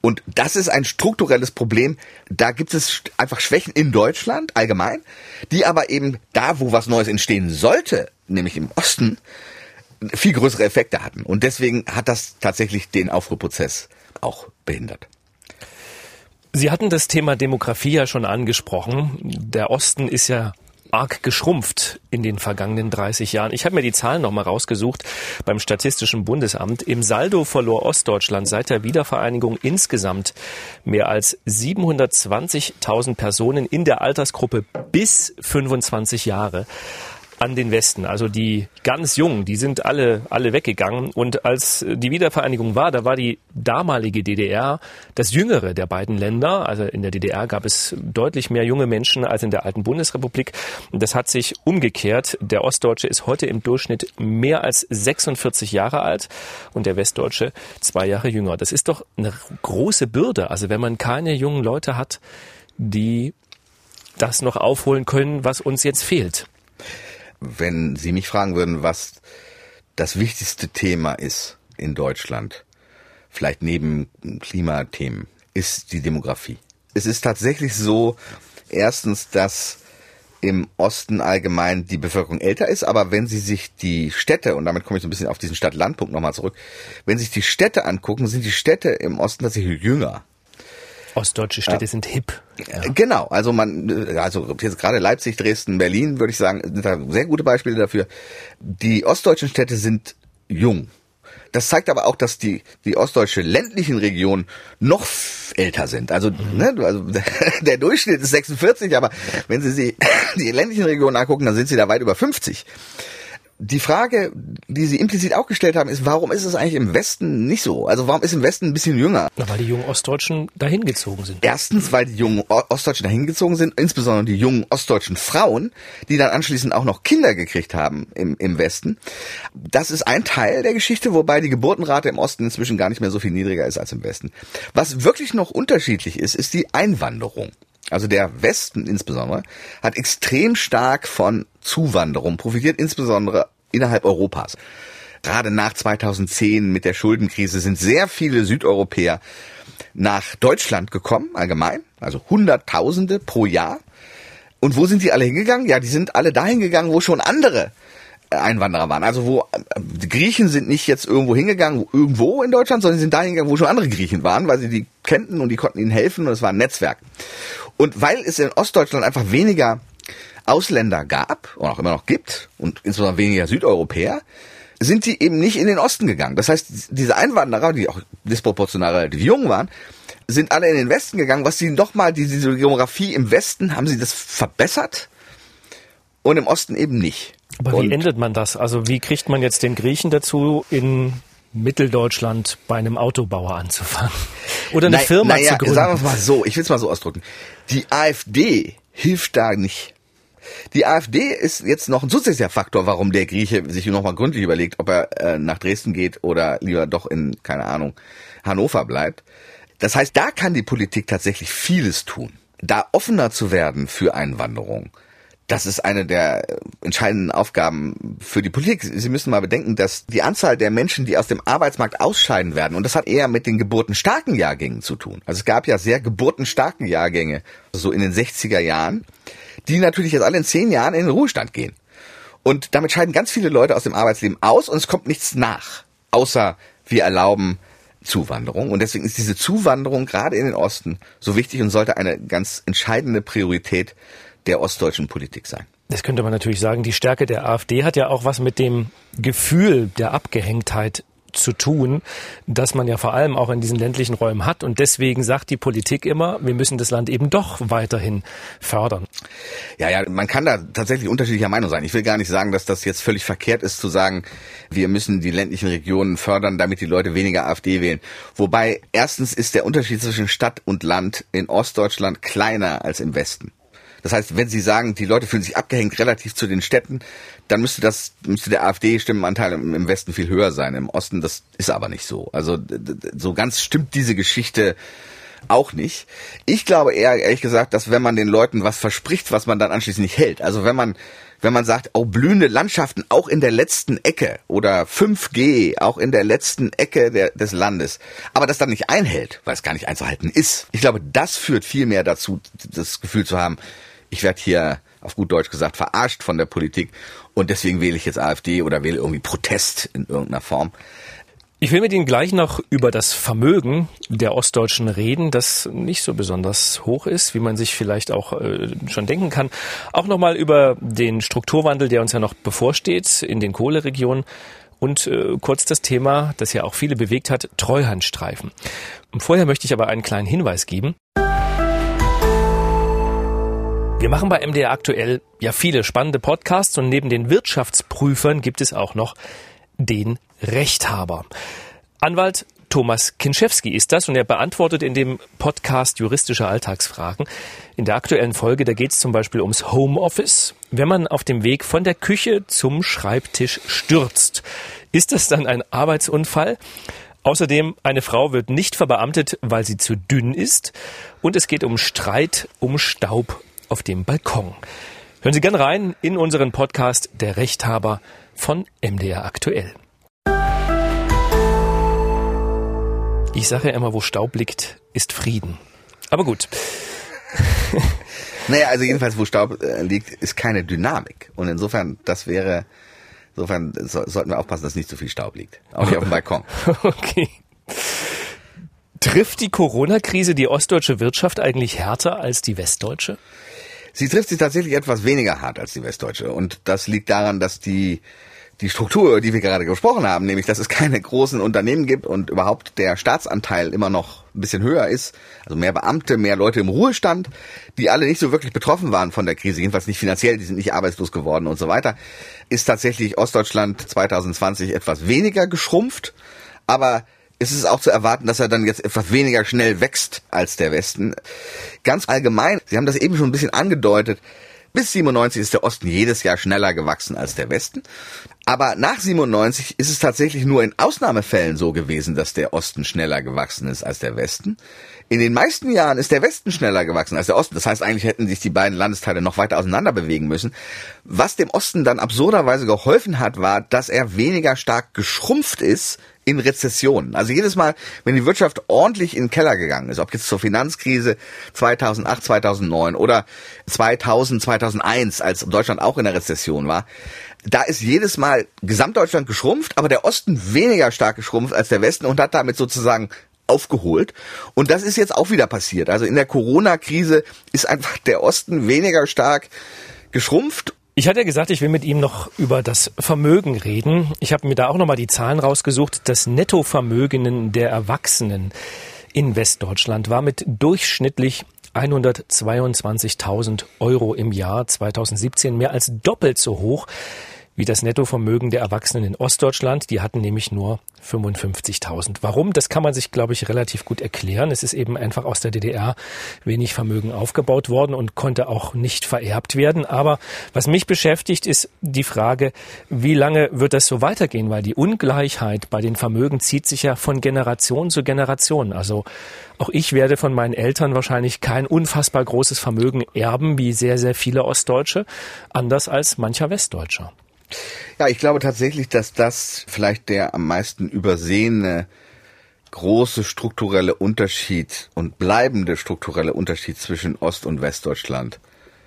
Und das ist ein strukturelles Problem. Da gibt es einfach Schwächen in Deutschland allgemein, die aber eben da, wo was Neues entstehen sollte, nämlich im Osten, viel größere Effekte hatten. Und deswegen hat das tatsächlich den Aufruhrprozess auch behindert. Sie hatten das Thema Demografie ja schon angesprochen. Der Osten ist ja arg geschrumpft in den vergangenen 30 Jahren. Ich habe mir die Zahlen nochmal rausgesucht beim Statistischen Bundesamt. Im Saldo verlor Ostdeutschland seit der Wiedervereinigung insgesamt mehr als 720.000 Personen in der Altersgruppe bis 25 Jahre an den Westen. Also die ganz Jungen, die sind alle, alle weggegangen. Und als die Wiedervereinigung war, da war die damalige DDR das jüngere der beiden Länder. Also in der DDR gab es deutlich mehr junge Menschen als in der alten Bundesrepublik. Das hat sich umgekehrt. Der Ostdeutsche ist heute im Durchschnitt mehr als 46 Jahre alt und der Westdeutsche zwei Jahre jünger. Das ist doch eine große Bürde. Also wenn man keine jungen Leute hat, die das noch aufholen können, was uns jetzt fehlt. Wenn Sie mich fragen würden, was das wichtigste Thema ist in Deutschland, vielleicht neben Klimathemen, ist die Demografie. Es ist tatsächlich so, erstens, dass im Osten allgemein die Bevölkerung älter ist, aber wenn Sie sich die Städte, und damit komme ich so ein bisschen auf diesen Stadt-Land-Punkt nochmal zurück, wenn Sie sich die Städte angucken, sind die Städte im Osten tatsächlich jünger. Ostdeutsche Städte ja. sind hip. Ja. Genau, also man, also jetzt gerade Leipzig, Dresden, Berlin, würde ich sagen, sind da sehr gute Beispiele dafür. Die ostdeutschen Städte sind jung. Das zeigt aber auch, dass die, die ostdeutsche ländlichen Regionen noch älter sind. Also, mhm. ne, also [LAUGHS] der Durchschnitt ist 46, aber wenn Sie sich die ländlichen Regionen angucken, dann sind sie da weit über 50 die Frage, die Sie implizit auch gestellt haben, ist, warum ist es eigentlich im Westen nicht so? Also warum ist im Westen ein bisschen jünger? Na, weil die jungen Ostdeutschen dahin gezogen sind. Erstens, weil die jungen Ostdeutschen dahin gezogen sind, insbesondere die jungen ostdeutschen Frauen, die dann anschließend auch noch Kinder gekriegt haben im, im Westen. Das ist ein Teil der Geschichte, wobei die Geburtenrate im Osten inzwischen gar nicht mehr so viel niedriger ist als im Westen. Was wirklich noch unterschiedlich ist, ist die Einwanderung also der Westen insbesondere, hat extrem stark von Zuwanderung profitiert, insbesondere innerhalb Europas. Gerade nach 2010 mit der Schuldenkrise sind sehr viele Südeuropäer nach Deutschland gekommen, allgemein, also Hunderttausende pro Jahr. Und wo sind die alle hingegangen? Ja, die sind alle dahin gegangen, wo schon andere Einwanderer waren. Also wo die Griechen sind nicht jetzt irgendwo hingegangen, irgendwo in Deutschland, sondern sind dahin gegangen, wo schon andere Griechen waren, weil sie die kennten und die konnten ihnen helfen und es war ein Netzwerk. Und weil es in Ostdeutschland einfach weniger Ausländer gab und auch immer noch gibt und insbesondere weniger Südeuropäer, sind die eben nicht in den Osten gegangen. Das heißt, diese Einwanderer, die auch disproportional relativ jung waren, sind alle in den Westen gegangen. Was sie nochmal, diese Geografie im Westen, haben sie das verbessert und im Osten eben nicht. Aber und wie ändert man das? Also wie kriegt man jetzt den Griechen dazu, in Mitteldeutschland bei einem Autobauer anzufangen? [LAUGHS] Oder eine Na, Firma naja, zu gründen? Sagen wir es mal so, ich will es mal so ausdrücken. Die AfD hilft da nicht. Die AfD ist jetzt noch ein zusätzlicher Faktor, warum der Grieche sich nochmal gründlich überlegt, ob er äh, nach Dresden geht oder lieber doch in, keine Ahnung, Hannover bleibt. Das heißt, da kann die Politik tatsächlich vieles tun. Da offener zu werden für Einwanderung, das ist eine der entscheidenden Aufgaben für die Politik. Sie müssen mal bedenken, dass die Anzahl der Menschen, die aus dem Arbeitsmarkt ausscheiden werden, und das hat eher mit den geburtenstarken Jahrgängen zu tun. Also es gab ja sehr geburtenstarke Jahrgänge, so in den 60er Jahren, die natürlich jetzt alle in zehn Jahren in den Ruhestand gehen. Und damit scheiden ganz viele Leute aus dem Arbeitsleben aus und es kommt nichts nach, außer wir erlauben Zuwanderung. Und deswegen ist diese Zuwanderung gerade in den Osten so wichtig und sollte eine ganz entscheidende Priorität der ostdeutschen Politik sein. Das könnte man natürlich sagen. Die Stärke der AfD hat ja auch was mit dem Gefühl der Abgehängtheit zu tun, dass man ja vor allem auch in diesen ländlichen Räumen hat. Und deswegen sagt die Politik immer, wir müssen das Land eben doch weiterhin fördern. Ja, ja, man kann da tatsächlich unterschiedlicher Meinung sein. Ich will gar nicht sagen, dass das jetzt völlig verkehrt ist zu sagen, wir müssen die ländlichen Regionen fördern, damit die Leute weniger AfD wählen. Wobei erstens ist der Unterschied zwischen Stadt und Land in Ostdeutschland kleiner als im Westen. Das heißt, wenn Sie sagen, die Leute fühlen sich abgehängt relativ zu den Städten, dann müsste das, müsste der AfD-Stimmenanteil im, Westen viel höher sein. Im Osten, das ist aber nicht so. Also, so ganz stimmt diese Geschichte auch nicht. Ich glaube eher, ehrlich gesagt, dass wenn man den Leuten was verspricht, was man dann anschließend nicht hält. Also wenn man, wenn man sagt, oh, blühende Landschaften auch in der letzten Ecke oder 5G auch in der letzten Ecke der, des Landes, aber das dann nicht einhält, weil es gar nicht einzuhalten ist. Ich glaube, das führt viel mehr dazu, das Gefühl zu haben, ich werde hier auf gut Deutsch gesagt verarscht von der Politik und deswegen wähle ich jetzt AfD oder wähle irgendwie Protest in irgendeiner Form. Ich will mit Ihnen gleich noch über das Vermögen der Ostdeutschen reden, das nicht so besonders hoch ist, wie man sich vielleicht auch äh, schon denken kann. Auch nochmal über den Strukturwandel, der uns ja noch bevorsteht in den Kohleregionen. Und äh, kurz das Thema, das ja auch viele bewegt hat, Treuhandstreifen. Vorher möchte ich aber einen kleinen Hinweis geben. Wir machen bei MDR aktuell ja viele spannende Podcasts und neben den Wirtschaftsprüfern gibt es auch noch den Rechthaber. Anwalt Thomas Kinschewski ist das und er beantwortet in dem Podcast juristische Alltagsfragen. In der aktuellen Folge, da geht es zum Beispiel ums Homeoffice. Wenn man auf dem Weg von der Küche zum Schreibtisch stürzt, ist das dann ein Arbeitsunfall? Außerdem, eine Frau wird nicht verbeamtet, weil sie zu dünn ist. Und es geht um Streit um Staub auf dem Balkon. Hören Sie gern rein in unseren Podcast Der Rechthaber von MDR aktuell. Ich sage ja immer, wo Staub liegt, ist Frieden. Aber gut. [LAUGHS] naja, also jedenfalls, wo Staub äh, liegt, ist keine Dynamik. Und insofern, das wäre, insofern so, sollten wir aufpassen, dass nicht so viel Staub liegt. Auch nicht auf dem Balkon. [LAUGHS] okay. Trifft die Corona-Krise die ostdeutsche Wirtschaft eigentlich härter als die westdeutsche? Sie trifft sie tatsächlich etwas weniger hart als die westdeutsche. Und das liegt daran, dass die die Struktur, die wir gerade gesprochen haben, nämlich dass es keine großen Unternehmen gibt und überhaupt der Staatsanteil immer noch ein bisschen höher ist, also mehr Beamte, mehr Leute im Ruhestand, die alle nicht so wirklich betroffen waren von der Krise, jedenfalls nicht finanziell, die sind nicht arbeitslos geworden und so weiter, ist tatsächlich Ostdeutschland 2020 etwas weniger geschrumpft, aber es ist auch zu erwarten, dass er dann jetzt etwas weniger schnell wächst als der Westen. Ganz allgemein, Sie haben das eben schon ein bisschen angedeutet, bis 97 ist der Osten jedes Jahr schneller gewachsen als der Westen. Aber nach 97 ist es tatsächlich nur in Ausnahmefällen so gewesen, dass der Osten schneller gewachsen ist als der Westen. In den meisten Jahren ist der Westen schneller gewachsen als der Osten. Das heißt, eigentlich hätten sich die beiden Landesteile noch weiter auseinander bewegen müssen. Was dem Osten dann absurderweise geholfen hat, war, dass er weniger stark geschrumpft ist in Rezessionen. Also jedes Mal, wenn die Wirtschaft ordentlich in den Keller gegangen ist, ob jetzt zur Finanzkrise 2008, 2009 oder 2000, 2001, als Deutschland auch in der Rezession war, da ist jedes Mal Gesamtdeutschland geschrumpft, aber der Osten weniger stark geschrumpft als der Westen und hat damit sozusagen aufgeholt. Und das ist jetzt auch wieder passiert. Also in der Corona-Krise ist einfach der Osten weniger stark geschrumpft ich hatte ja gesagt, ich will mit ihm noch über das Vermögen reden. Ich habe mir da auch nochmal die Zahlen rausgesucht. Das Nettovermögen der Erwachsenen in Westdeutschland war mit durchschnittlich 122.000 Euro im Jahr 2017 mehr als doppelt so hoch wie das Nettovermögen der Erwachsenen in Ostdeutschland. Die hatten nämlich nur 55.000. Warum? Das kann man sich, glaube ich, relativ gut erklären. Es ist eben einfach aus der DDR wenig Vermögen aufgebaut worden und konnte auch nicht vererbt werden. Aber was mich beschäftigt, ist die Frage, wie lange wird das so weitergehen? Weil die Ungleichheit bei den Vermögen zieht sich ja von Generation zu Generation. Also auch ich werde von meinen Eltern wahrscheinlich kein unfassbar großes Vermögen erben, wie sehr, sehr viele Ostdeutsche, anders als mancher Westdeutscher. Ja, ich glaube tatsächlich, dass das vielleicht der am meisten übersehene große strukturelle Unterschied und bleibende strukturelle Unterschied zwischen Ost- und Westdeutschland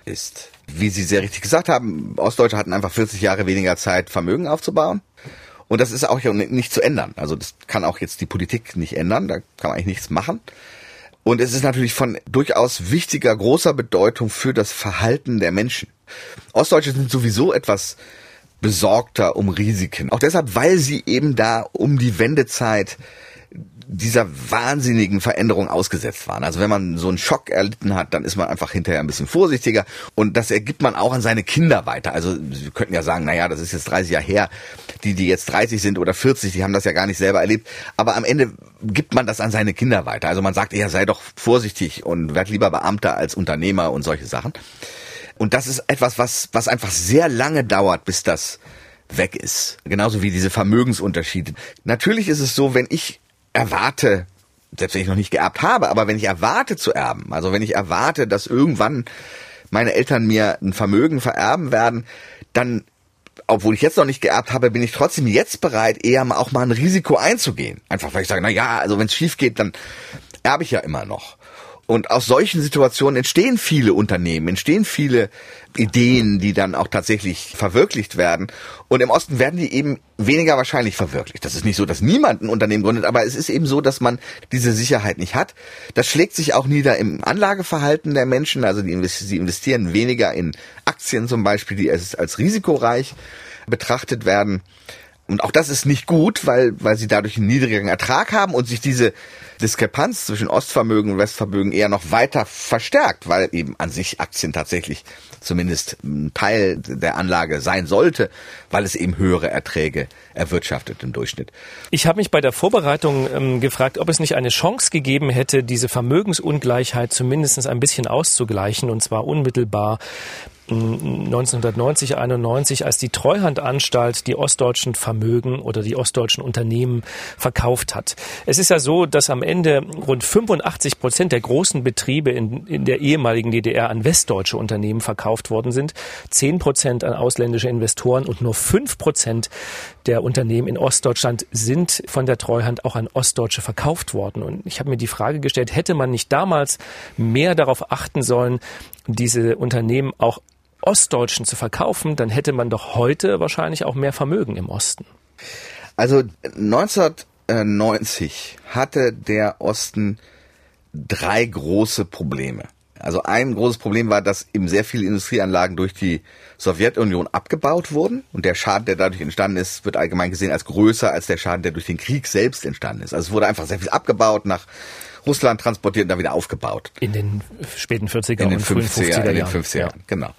ist. Wie Sie sehr richtig gesagt haben, Ostdeutsche hatten einfach 40 Jahre weniger Zeit, Vermögen aufzubauen. Und das ist auch nicht zu ändern. Also das kann auch jetzt die Politik nicht ändern, da kann man eigentlich nichts machen. Und es ist natürlich von durchaus wichtiger, großer Bedeutung für das Verhalten der Menschen. Ostdeutsche sind sowieso etwas besorgter um Risiken. Auch deshalb, weil sie eben da um die Wendezeit dieser wahnsinnigen Veränderung ausgesetzt waren. Also wenn man so einen Schock erlitten hat, dann ist man einfach hinterher ein bisschen vorsichtiger und das ergibt man auch an seine Kinder weiter. Also Sie könnten ja sagen, naja, das ist jetzt 30 Jahre her, die, die jetzt 30 sind oder 40, die haben das ja gar nicht selber erlebt, aber am Ende gibt man das an seine Kinder weiter. Also man sagt, ja, sei doch vorsichtig und werd lieber Beamter als Unternehmer und solche Sachen. Und das ist etwas, was, was einfach sehr lange dauert, bis das weg ist. Genauso wie diese Vermögensunterschiede. Natürlich ist es so, wenn ich erwarte, selbst wenn ich noch nicht geerbt habe, aber wenn ich erwarte zu erben, also wenn ich erwarte, dass irgendwann meine Eltern mir ein Vermögen vererben werden, dann obwohl ich jetzt noch nicht geerbt habe, bin ich trotzdem jetzt bereit, eher auch mal ein Risiko einzugehen. Einfach weil ich sage, na ja, also wenn es schief geht, dann erbe ich ja immer noch. Und aus solchen Situationen entstehen viele Unternehmen, entstehen viele Ideen, die dann auch tatsächlich verwirklicht werden. Und im Osten werden die eben weniger wahrscheinlich verwirklicht. Das ist nicht so, dass niemand ein Unternehmen gründet, aber es ist eben so, dass man diese Sicherheit nicht hat. Das schlägt sich auch nieder im Anlageverhalten der Menschen. Also die investieren weniger in Aktien zum Beispiel, die als, als risikoreich betrachtet werden. Und auch das ist nicht gut, weil, weil sie dadurch einen niedrigeren Ertrag haben und sich diese Diskrepanz zwischen Ostvermögen und Westvermögen eher noch weiter verstärkt, weil eben an sich Aktien tatsächlich zumindest ein Teil der Anlage sein sollte, weil es eben höhere Erträge erwirtschaftet im Durchschnitt. Ich habe mich bei der Vorbereitung ähm, gefragt, ob es nicht eine Chance gegeben hätte, diese Vermögensungleichheit zumindest ein bisschen auszugleichen, und zwar unmittelbar 1990, 91, als die Treuhandanstalt die ostdeutschen Vermögen oder die ostdeutschen Unternehmen verkauft hat. Es ist ja so, dass am Ende rund 85 Prozent der großen Betriebe in, in der ehemaligen DDR an westdeutsche Unternehmen verkauft worden sind, 10 Prozent an ausländische Investoren und nur 5 Prozent der Unternehmen in Ostdeutschland sind von der Treuhand auch an Ostdeutsche verkauft worden. Und ich habe mir die Frage gestellt, hätte man nicht damals mehr darauf achten sollen, diese Unternehmen auch Ostdeutschen zu verkaufen, dann hätte man doch heute wahrscheinlich auch mehr Vermögen im Osten. Also 1990 hatte der Osten drei große Probleme. Also ein großes Problem war, dass eben sehr viele Industrieanlagen durch die Sowjetunion abgebaut wurden und der Schaden, der dadurch entstanden ist, wird allgemein gesehen als größer als der Schaden, der durch den Krieg selbst entstanden ist. Also es wurde einfach sehr viel abgebaut nach Russland transportiert und dann wieder aufgebaut. In den späten 40er in den und frühen 50er, 50er in den Jahren. 50er Ja. Jahren, genau.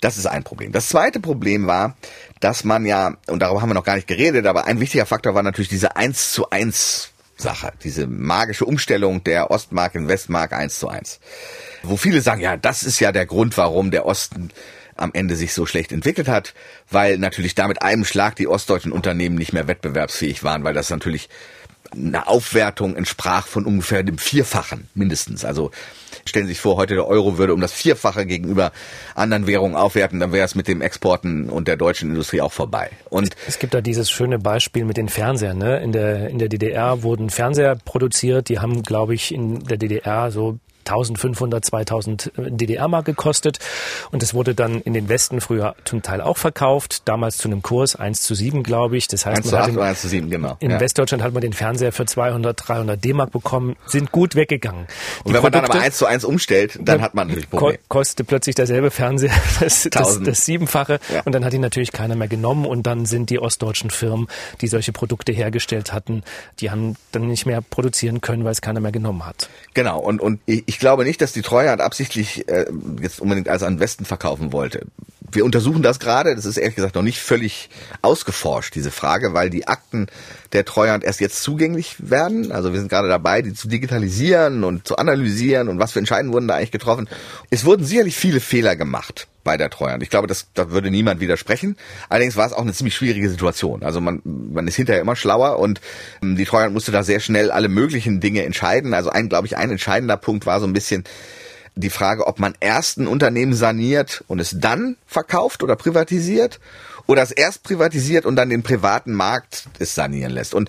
Das ist ein Problem. Das zweite Problem war, dass man ja, und darüber haben wir noch gar nicht geredet, aber ein wichtiger Faktor war natürlich diese 1 zu 1 Sache, diese magische Umstellung der Ostmark in Westmark 1 zu 1. Wo viele sagen, ja, das ist ja der Grund, warum der Osten am Ende sich so schlecht entwickelt hat, weil natürlich da mit einem Schlag die ostdeutschen Unternehmen nicht mehr wettbewerbsfähig waren, weil das natürlich eine Aufwertung entsprach von ungefähr dem Vierfachen mindestens. Also stellen Sie sich vor, heute der Euro würde um das Vierfache gegenüber anderen Währungen aufwerten, dann wäre es mit dem Exporten und der deutschen Industrie auch vorbei. Und Es gibt da dieses schöne Beispiel mit den Fernsehern. Ne? In, der, in der DDR wurden Fernseher produziert, die haben, glaube ich, in der DDR so 1500, 2000 DDR-Mark gekostet. Und es wurde dann in den Westen früher zum Teil auch verkauft, damals zu einem Kurs 1 zu 7, glaube ich. Das heißt, 1 zu man 8 hat oder in, 1 zu 7, genau. in ja. Westdeutschland hat man den Fernseher für 200, 300 D-Mark bekommen, sind gut weggegangen. Und wenn man dann aber 1 zu 1 umstellt, dann hat man natürlich Probleme. kostet plötzlich derselbe Fernseher [LAUGHS] das, das, das Siebenfache Ja. und dann hat ihn natürlich keiner mehr genommen und dann sind die ostdeutschen Firmen, die solche Produkte hergestellt hatten, die haben dann nicht mehr produzieren können, weil es keiner mehr genommen hat. Genau, und, und ich, ich glaube nicht, dass die Treuhand absichtlich äh, jetzt unbedingt als an Westen verkaufen wollte. Wir untersuchen das gerade, das ist ehrlich gesagt noch nicht völlig ausgeforscht, diese Frage, weil die Akten der Treuhand erst jetzt zugänglich werden. Also wir sind gerade dabei, die zu digitalisieren und zu analysieren und was für Entscheidungen wurden da eigentlich getroffen. Es wurden sicherlich viele Fehler gemacht bei der Treuhand. Ich glaube, das, da würde niemand widersprechen. Allerdings war es auch eine ziemlich schwierige Situation. Also man, man ist hinterher immer schlauer und ähm, die Treuhand musste da sehr schnell alle möglichen Dinge entscheiden. Also ein, glaube ich, ein entscheidender Punkt war so ein bisschen die Frage, ob man erst ein Unternehmen saniert und es dann verkauft oder privatisiert oder es erst privatisiert und dann den privaten Markt es sanieren lässt. Und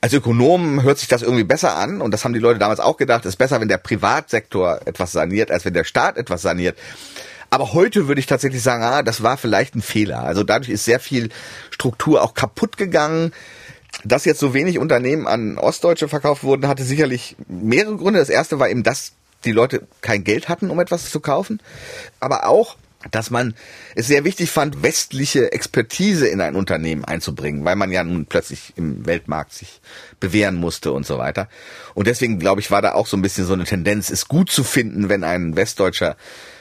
als Ökonom hört sich das irgendwie besser an und das haben die Leute damals auch gedacht, es ist besser, wenn der Privatsektor etwas saniert, als wenn der Staat etwas saniert. Aber heute würde ich tatsächlich sagen, ah, das war vielleicht ein Fehler. Also dadurch ist sehr viel Struktur auch kaputt gegangen. Dass jetzt so wenig Unternehmen an Ostdeutsche verkauft wurden, hatte sicherlich mehrere Gründe. Das erste war eben, dass die Leute kein Geld hatten, um etwas zu kaufen. Aber auch, dass man es sehr wichtig fand, westliche Expertise in ein Unternehmen einzubringen, weil man ja nun plötzlich im Weltmarkt sich bewähren musste und so weiter. Und deswegen, glaube ich, war da auch so ein bisschen so eine Tendenz, es gut zu finden, wenn ein westdeutscher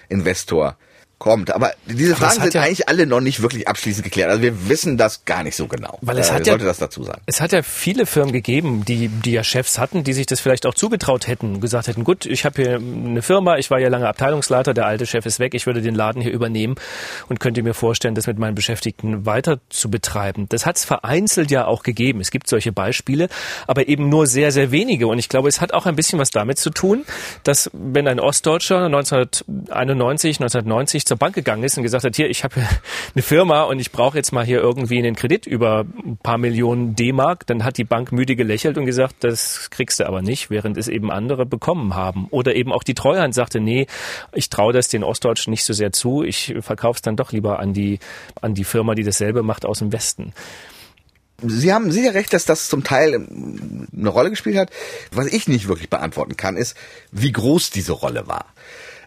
Investor kommt. Aber diese Fragen hat sind ja- eigentlich alle noch nicht wirklich abschließend geklärt. Also wir wissen das gar nicht so genau. Weil es Äh, hat ja- sollte das dazu sagen. Es hat ja viele Firmen gegeben, die, die ja Chefs hatten, die sich das vielleicht auch zugetraut hätten, gesagt hätten, gut, ich habe hier eine Firma, ich war ja lange Abteilungsleiter, der alte Chef ist weg, ich würde den Laden hier übernehmen und könnte mir vorstellen, das mit meinen Beschäftigten weiter zu betreiben. Das hat es vereinzelt ja auch gegeben. Es gibt solche Beispiele, aber eben nur sehr, sehr wenige. Und ich glaube, es hat auch ein bisschen was damit zu tun, dass wenn ein Ostdeutscher 1991, 1990 zur Bank gegangen ist und gesagt hat, hier, ich habe [LAUGHS] eine Firma und ich brauche jetzt mal hier irgendwie einen Kredit über ein paar Millionen D-Mark, dann hat die Bank müde gelächelt und gesagt, das kriegst du aber nicht, während es eben andere bekommen haben. Oder eben auch die Treuhand sagte, nee, ich traue das den Ostdeutschen nicht so sehr zu, ich verkaufe es dann doch lieber an die, an die Firma, die dasselbe macht aus dem Westen. Sie haben sicher recht, dass das zum Teil ähm, eine Rolle gespielt hat. Was ich nicht wirklich beantworten kann, ist, wie groß diese Rolle war.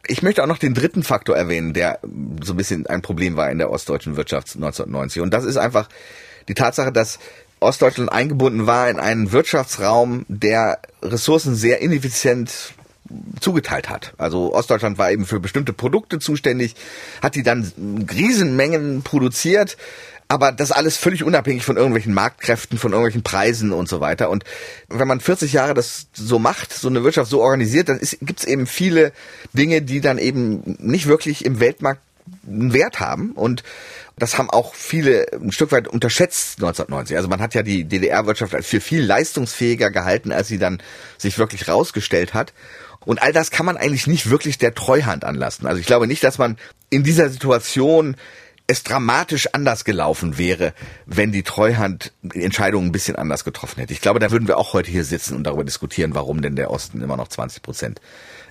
Ich möchte auch noch den dritten Faktor erwähnen, der so ein bisschen ein Problem war in der ostdeutschen Wirtschaft 1990. Und das ist einfach die Tatsache, dass Ostdeutschland eingebunden war in einen Wirtschaftsraum, der Ressourcen sehr ineffizient zugeteilt hat. Also Ostdeutschland war eben für bestimmte Produkte zuständig, hat die dann Riesenmengen produziert, aber das alles völlig unabhängig von irgendwelchen Marktkräften, von irgendwelchen Preisen und so weiter. Und wenn man 40 Jahre das so macht, so eine Wirtschaft so organisiert, dann gibt es eben viele Dinge, die dann eben nicht wirklich im Weltmarkt einen Wert haben und das haben auch viele ein Stück weit unterschätzt 1990. Also man hat ja die DDR-Wirtschaft als für viel leistungsfähiger gehalten, als sie dann sich wirklich rausgestellt hat. Und all das kann man eigentlich nicht wirklich der Treuhand anlassen. Also ich glaube nicht, dass man in dieser Situation es dramatisch anders gelaufen wäre, wenn die Treuhand die Entscheidung ein bisschen anders getroffen hätte. Ich glaube, da würden wir auch heute hier sitzen und darüber diskutieren, warum denn der Osten immer noch 20 Prozent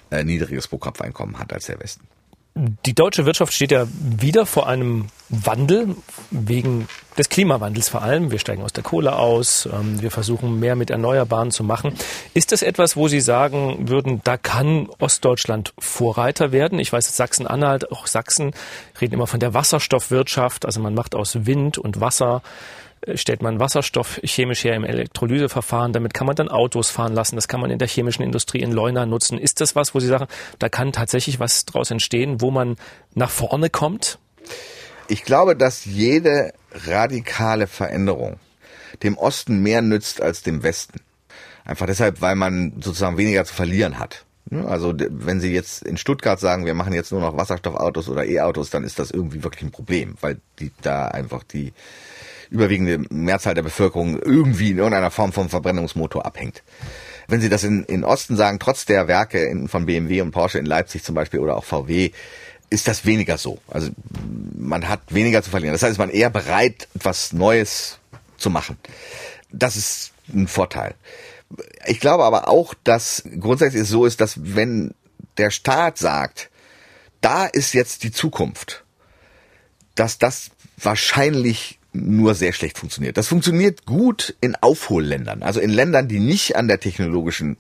äh, niedriges Pro-Kopf-Einkommen hat als der Westen. Die deutsche Wirtschaft steht ja wieder vor einem Wandel, wegen des Klimawandels vor allem. Wir steigen aus der Kohle aus, ähm, wir versuchen mehr mit Erneuerbaren zu machen. Ist das etwas, wo Sie sagen würden, da kann Ostdeutschland Vorreiter werden? Ich weiß, Sachsen-Anhalt, auch Sachsen reden immer von der Wasserstoffwirtschaft. Also man macht aus Wind und Wasser stellt man Wasserstoff chemisch her im Elektrolyseverfahren. Damit kann man dann Autos fahren lassen. Das kann man in der chemischen Industrie in Leuna nutzen. Ist das was, wo Sie sagen, da kann tatsächlich was draus entstehen, wo man nach vorne kommt? Ich glaube, dass jede radikale Veränderung dem Osten mehr nützt als dem Westen. Einfach deshalb, weil man sozusagen weniger zu verlieren hat. Also wenn Sie jetzt in Stuttgart sagen, wir machen jetzt nur noch Wasserstoffautos oder E-Autos, dann ist das irgendwie wirklich ein Problem, weil die da einfach die überwiegende Mehrzahl der Bevölkerung irgendwie in irgendeiner Form vom Verbrennungsmotor abhängt. Wenn Sie das in, in Osten sagen, trotz der Werke in, von BMW und Porsche in Leipzig zum Beispiel oder auch VW, ist das weniger so. Also man hat weniger zu verlieren. Das heißt, man eher bereit, etwas Neues zu machen. Das ist ein Vorteil. Ich glaube aber auch, dass grundsätzlich es so ist, dass wenn der Staat sagt, da ist jetzt die Zukunft, dass das wahrscheinlich nur sehr schlecht funktioniert. Das funktioniert gut in Aufholländern, also in Ländern, die nicht an der technologischen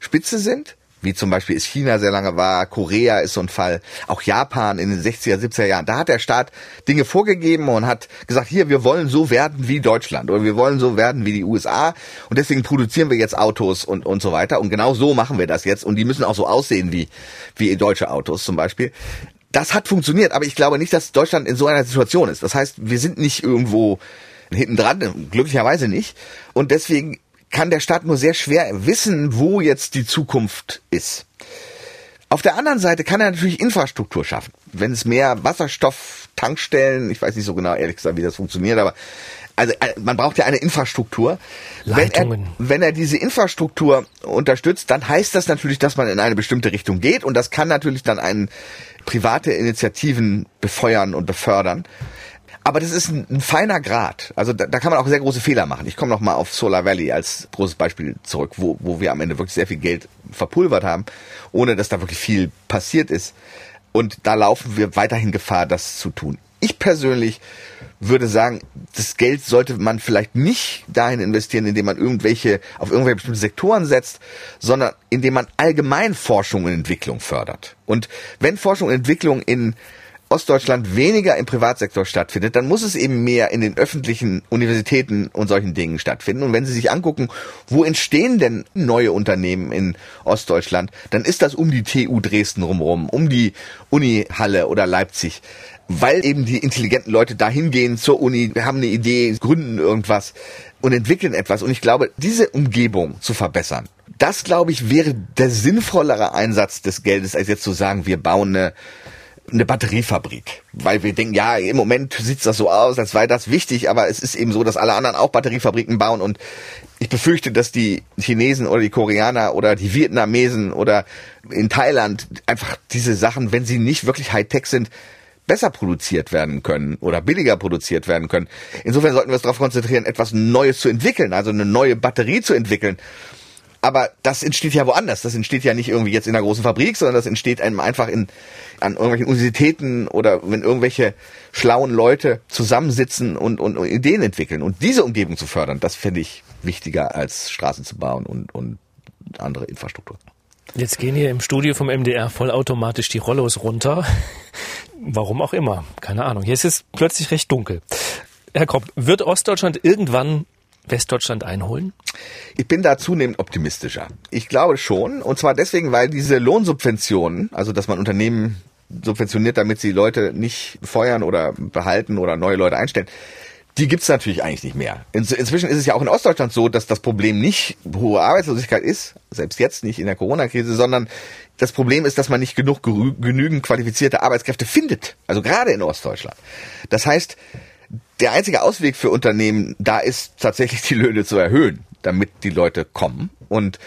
Spitze sind, wie zum Beispiel es China sehr lange war, Korea ist so ein Fall, auch Japan in den 60er, 70er Jahren. Da hat der Staat Dinge vorgegeben und hat gesagt, hier, wir wollen so werden wie Deutschland oder wir wollen so werden wie die USA und deswegen produzieren wir jetzt Autos und, und so weiter. Und genau so machen wir das jetzt und die müssen auch so aussehen wie, wie deutsche Autos zum Beispiel das hat funktioniert, aber ich glaube nicht, dass Deutschland in so einer Situation ist. Das heißt, wir sind nicht irgendwo hinten dran, glücklicherweise nicht. Und deswegen kann der Staat nur sehr schwer wissen, wo jetzt die Zukunft ist. Auf der anderen Seite kann er natürlich Infrastruktur schaffen. Wenn es mehr Wasserstofftankstellen, ich weiß nicht so genau ehrlich gesagt, wie das funktioniert, aber also äh, man braucht ja eine Infrastruktur. Leitungen. Wenn er, wenn er diese Infrastruktur unterstützt, dann heißt das natürlich, dass man in eine bestimmte Richtung geht und das kann natürlich dann einen private Initiativen befeuern und befördern. Aber das ist ein, ein feiner Grad. Also da, da, kann man auch sehr große Fehler machen. Ich komme noch mal auf Solar Valley als großes Beispiel zurück, wo, wo wir am Ende wirklich sehr viel Geld verpulvert haben, ohne dass da wirklich viel passiert ist. Und da laufen wir weiterhin Gefahr, das zu tun. Ich persönlich würde sagen, das Geld sollte man vielleicht nicht dahin investieren, indem man irgendwelche, auf irgendwelche bestimmte Sektoren setzt, sondern indem man allgemein Forschung und Entwicklung fördert. Und wenn Forschung und Entwicklung in Ostdeutschland weniger im Privatsektor stattfindet, dann muss es eben mehr in den öffentlichen Universitäten und solchen Dingen stattfinden. Und wenn Sie sich angucken, wo entstehen denn neue Unternehmen in Ostdeutschland, dann ist das um die TU Dresden rumrum, um die Uni Halle oder Leipzig weil eben die intelligenten Leute dahin gehen zur Uni, haben eine Idee, gründen irgendwas und entwickeln etwas. Und ich glaube, diese Umgebung zu verbessern, das glaube ich wäre der sinnvollere Einsatz des Geldes, als jetzt zu sagen, wir bauen eine eine Batteriefabrik, weil wir denken, ja, im Moment sieht das so aus, als wäre das wichtig, aber es ist eben so, dass alle anderen auch Batteriefabriken bauen und ich befürchte, dass die Chinesen oder die Koreaner oder die Vietnamesen oder in Thailand einfach diese Sachen, wenn sie nicht wirklich Hightech sind, besser produziert werden können oder billiger produziert werden können. Insofern sollten wir uns darauf konzentrieren, etwas Neues zu entwickeln, also eine neue Batterie zu entwickeln. Aber das entsteht ja woanders. Das entsteht ja nicht irgendwie jetzt in einer großen Fabrik, sondern das entsteht einem einfach in, an irgendwelchen Universitäten oder wenn irgendwelche schlauen Leute zusammensitzen und, und, und Ideen entwickeln. Und diese Umgebung zu fördern, das finde ich wichtiger als Straßen zu bauen und, und andere Infrastruktur. Jetzt gehen hier im Studio vom MDR vollautomatisch die Rollos runter. Warum auch immer. Keine Ahnung. Hier ist es plötzlich recht dunkel. Herr Kropp, wird Ostdeutschland irgendwann Westdeutschland einholen? Ich bin da zunehmend optimistischer. Ich glaube schon. Und zwar deswegen, weil diese Lohnsubventionen, also dass man Unternehmen subventioniert, damit sie Leute nicht feuern oder behalten oder neue Leute einstellen, die gibt's natürlich eigentlich nicht mehr. inzwischen ist es ja auch in Ostdeutschland so, dass das Problem nicht hohe Arbeitslosigkeit ist, selbst jetzt nicht in der Corona-Krise, sondern das Problem ist, dass man nicht genug genügend qualifizierte Arbeitskräfte findet. Also gerade in Ostdeutschland. Das heißt, der einzige Ausweg für Unternehmen da ist tatsächlich die Löhne zu erhöhen, damit die Leute kommen. Und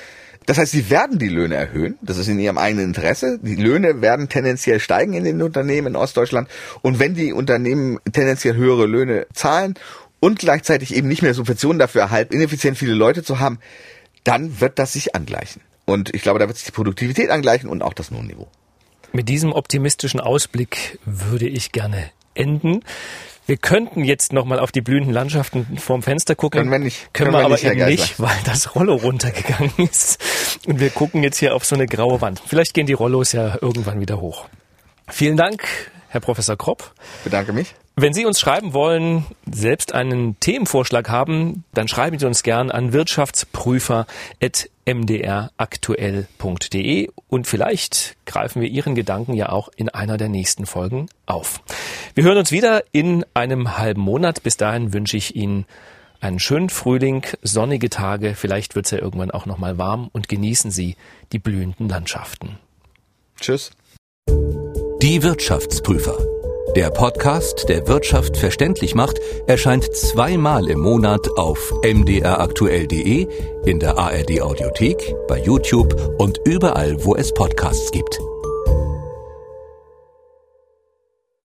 das heißt, sie werden die Löhne erhöhen. Das ist in ihrem eigenen Interesse. Die Löhne werden tendenziell steigen in den Unternehmen in Ostdeutschland. Und wenn die Unternehmen tendenziell höhere Löhne zahlen und gleichzeitig eben nicht mehr Subventionen dafür erhalten, ineffizient viele Leute zu haben, dann wird das sich angleichen. Und ich glaube, da wird sich die Produktivität angleichen und auch das Lohnniveau. Mit diesem optimistischen Ausblick würde ich gerne enden. Wir könnten jetzt noch mal auf die blühenden Landschaften vorm Fenster gucken. Können wir nicht. Können, können wir, aber nicht, eben nicht, weil das Rollo runtergegangen [LAUGHS] ist. Und wir gucken jetzt hier auf so eine graue Wand. Vielleicht gehen die Rollos ja irgendwann wieder hoch. Vielen Dank, Herr Professor Kropp. Bedanke mich. Wenn Sie uns schreiben wollen, selbst einen Themenvorschlag haben, dann schreiben Sie uns gern an wirtschaftsprüfer.mdraktuell.de und vielleicht greifen wir Ihren Gedanken ja auch in einer der nächsten Folgen auf. Wir hören uns wieder in einem halben Monat. Bis dahin wünsche ich Ihnen einen schönen Frühling, sonnige Tage, vielleicht wird es ja irgendwann auch nochmal warm und genießen Sie die blühenden Landschaften. Tschüss. Die Wirtschaftsprüfer der Podcast, der Wirtschaft verständlich macht, erscheint zweimal im Monat auf mdraktuell.de, in der ARD Audiothek, bei YouTube und überall, wo es Podcasts gibt.